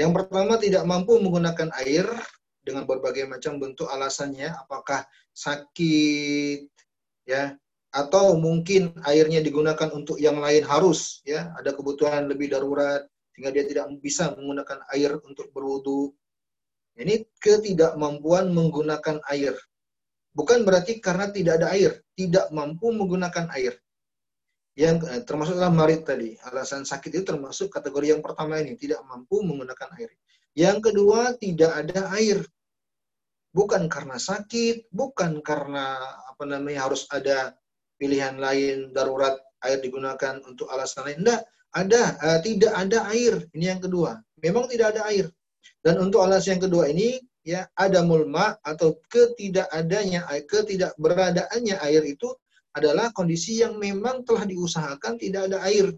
Yang pertama, tidak mampu menggunakan air dengan berbagai macam bentuk alasannya. Apakah sakit, ya, atau mungkin airnya digunakan untuk yang lain harus, ya, ada kebutuhan lebih darurat sehingga dia tidak bisa menggunakan air untuk berwudu. Ini ketidakmampuan menggunakan air bukan berarti karena tidak ada air, tidak mampu menggunakan air. Yang eh, termasuk dalam marit tadi, alasan sakit itu termasuk kategori yang pertama ini, tidak mampu menggunakan air. Yang kedua, tidak ada air. Bukan karena sakit, bukan karena apa namanya harus ada pilihan lain darurat air digunakan untuk alasan lain. Tidak, ada uh, tidak ada air. Ini yang kedua. Memang tidak ada air. Dan untuk alasan yang kedua ini ya ada mulma atau ketidakadanya ketidakberadaannya air itu adalah kondisi yang memang telah diusahakan tidak ada air.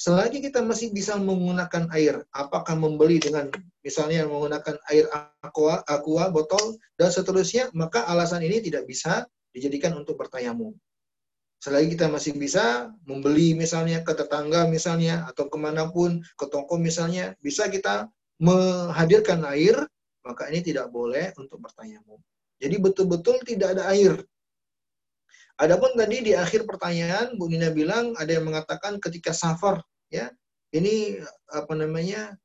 Selagi kita masih bisa menggunakan air, apakah membeli dengan misalnya menggunakan air aqua, aqua botol dan seterusnya, maka alasan ini tidak bisa dijadikan untuk bertayamum. Selagi kita masih bisa membeli misalnya ke tetangga misalnya atau ke mana pun ke toko misalnya, bisa kita menghadirkan air maka ini tidak boleh untuk bertayamum. Jadi betul-betul tidak ada air. Adapun tadi di akhir pertanyaan Bu Nina bilang ada yang mengatakan ketika safar ya ini apa namanya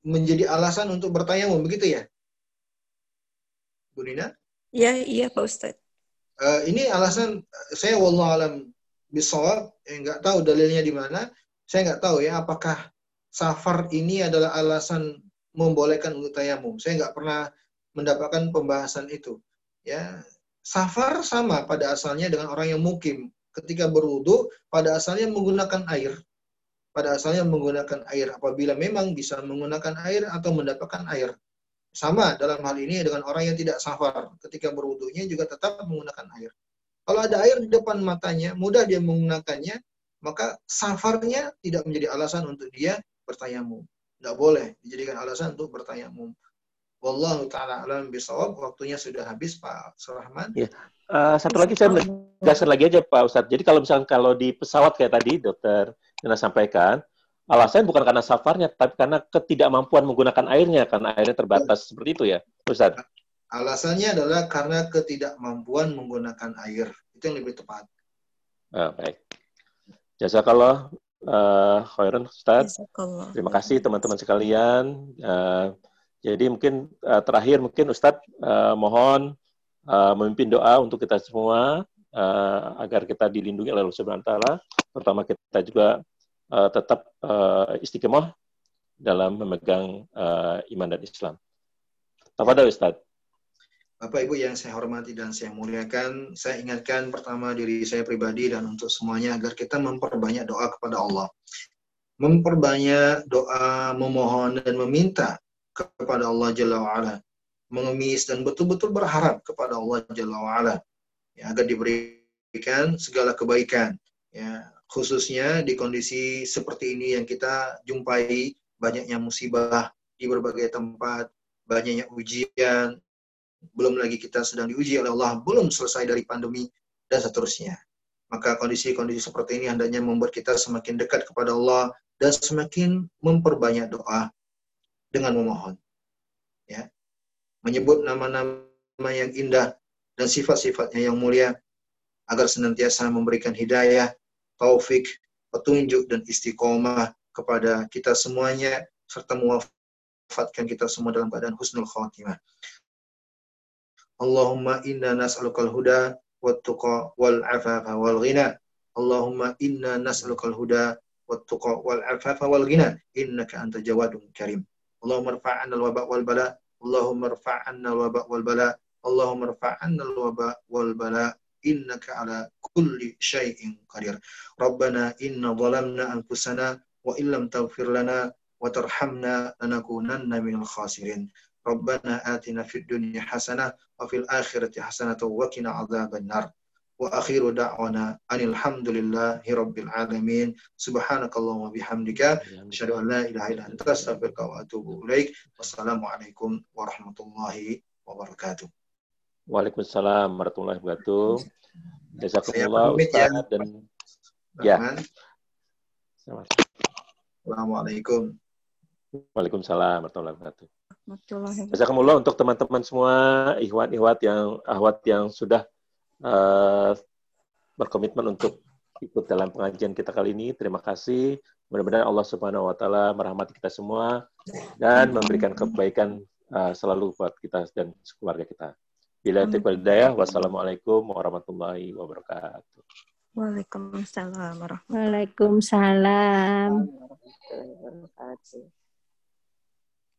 menjadi alasan untuk bertayamum begitu ya Bu Nina? Iya iya Pak Ustadz. Uh, ini alasan saya wallah alam bisawab eh, nggak tahu dalilnya di mana saya nggak tahu ya apakah safar ini adalah alasan membolehkan untuk tayamum. Saya nggak pernah mendapatkan pembahasan itu. Ya, safar sama pada asalnya dengan orang yang mukim. Ketika berwudu, pada asalnya menggunakan air. Pada asalnya menggunakan air. Apabila memang bisa menggunakan air atau mendapatkan air. Sama dalam hal ini dengan orang yang tidak safar. Ketika berwudunya juga tetap menggunakan air. Kalau ada air di depan matanya, mudah dia menggunakannya, maka safarnya tidak menjadi alasan untuk dia bertayamum. Tidak boleh dijadikan alasan untuk bertayamum. Wallahu taala alam bisawab. Waktunya sudah habis Pak Surahman. Ya. Uh, satu lagi saya menegaskan lagi aja Pak Ustadz. Jadi kalau misalnya kalau di pesawat kayak tadi dokter yang sampaikan, alasan bukan karena safarnya, tapi karena ketidakmampuan menggunakan airnya, karena airnya terbatas. Seperti itu ya, Ustadz? Alasannya adalah karena ketidakmampuan menggunakan air. Itu yang lebih tepat. Oh, baik. Jazakallah uh, Khairun Ustaz. Terima kasih teman-teman sekalian. Uh, jadi mungkin uh, terakhir mungkin Ustadz uh, mohon uh, memimpin doa untuk kita semua uh, agar kita dilindungi oleh Allah Subhanahu taala. Pertama kita juga uh, tetap uh, istiqomah dalam memegang uh, iman dan Islam. Tafadhol Ustadz. Bapak Ibu yang saya hormati dan saya muliakan, saya ingatkan pertama diri saya pribadi dan untuk semuanya agar kita memperbanyak doa kepada Allah. Memperbanyak doa, memohon dan meminta kepada Allah Jalla wa'ala. Mengemis dan betul-betul berharap kepada Allah Jalla wa'ala. Ya, agar diberikan segala kebaikan. Ya, khususnya di kondisi seperti ini yang kita jumpai, banyaknya musibah di berbagai tempat, banyaknya ujian, belum lagi kita sedang diuji oleh Allah, belum selesai dari pandemi, dan seterusnya. Maka kondisi-kondisi seperti ini hendaknya membuat kita semakin dekat kepada Allah dan semakin memperbanyak doa dengan memohon. Ya. Menyebut nama-nama yang indah dan sifat-sifatnya yang mulia agar senantiasa memberikan hidayah, taufik, petunjuk dan istiqomah kepada kita semuanya serta mewafatkan kita semua dalam keadaan husnul khatimah. Allahumma inna nas'alukal huda wat-tuqa wal afafa wal ghina. Allahumma inna nas'alukal huda wat-tuqa wal afafa wal ghina innaka anta jawadun karim. Allahumma rfa'anna al-waba wal bala. Allahumma rfa'anna al-waba wal bala. Allahumma rfa'anna al-waba wal bala. innaka ala kulli syai'in qadir. Rabbana inna zalamna anfusana wa illam taghfir lana wa tarhamna lanakunanna minal khasirin. Rabbana atina fid dunya hasanah wa fil akhirati hasanah wa qina adzaban nar. Wa akhiru da'wana anil hamdulillahi rabbil alamin. Subhanakallahumma bihamdika asyhadu an la ilaha illa anta astaghfiruka wa atubu ilaik. Wassalamualaikum warahmatullahi wabarakatuh. Waalaikumsalam warahmatullahi wabarakatuh. Jazakumullah ya. Ustaz dan Ya. Sama. Assalamualaikum. Waalaikumsalam warahmatullahi wabarakatuh. Wabarakatuh. Jazakumullah untuk teman-teman semua ikhwan-ikhwat yang ahwat yang sudah eh, berkomitmen untuk ikut dalam pengajian kita kali ini. Terima kasih. Mudah-mudahan Allah Subhanahu wa taala merahmati kita semua dan memberikan kebaikan eh, selalu buat kita dan keluarga kita. Bila wal hidayah, wassalamualaikum warahmatullahi wabarakatuh. Waalaikumsalam warahmatullahi Waalaikumsalam.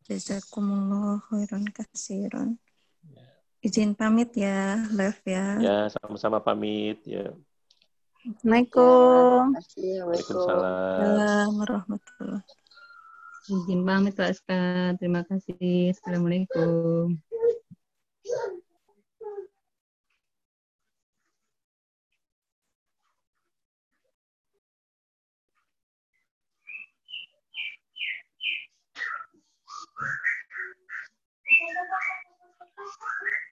Jazakumullah khairan kasiran. Izin pamit ya, Lev ya. Ya, sama-sama pamit ya. Assalamualaikum. Assalamualaikum. Waalaikumsalam. Assalamualaikum warahmatullahi Izin pamit Pak Ustaz. Terima kasih. Assalamualaikum. ハハハハ!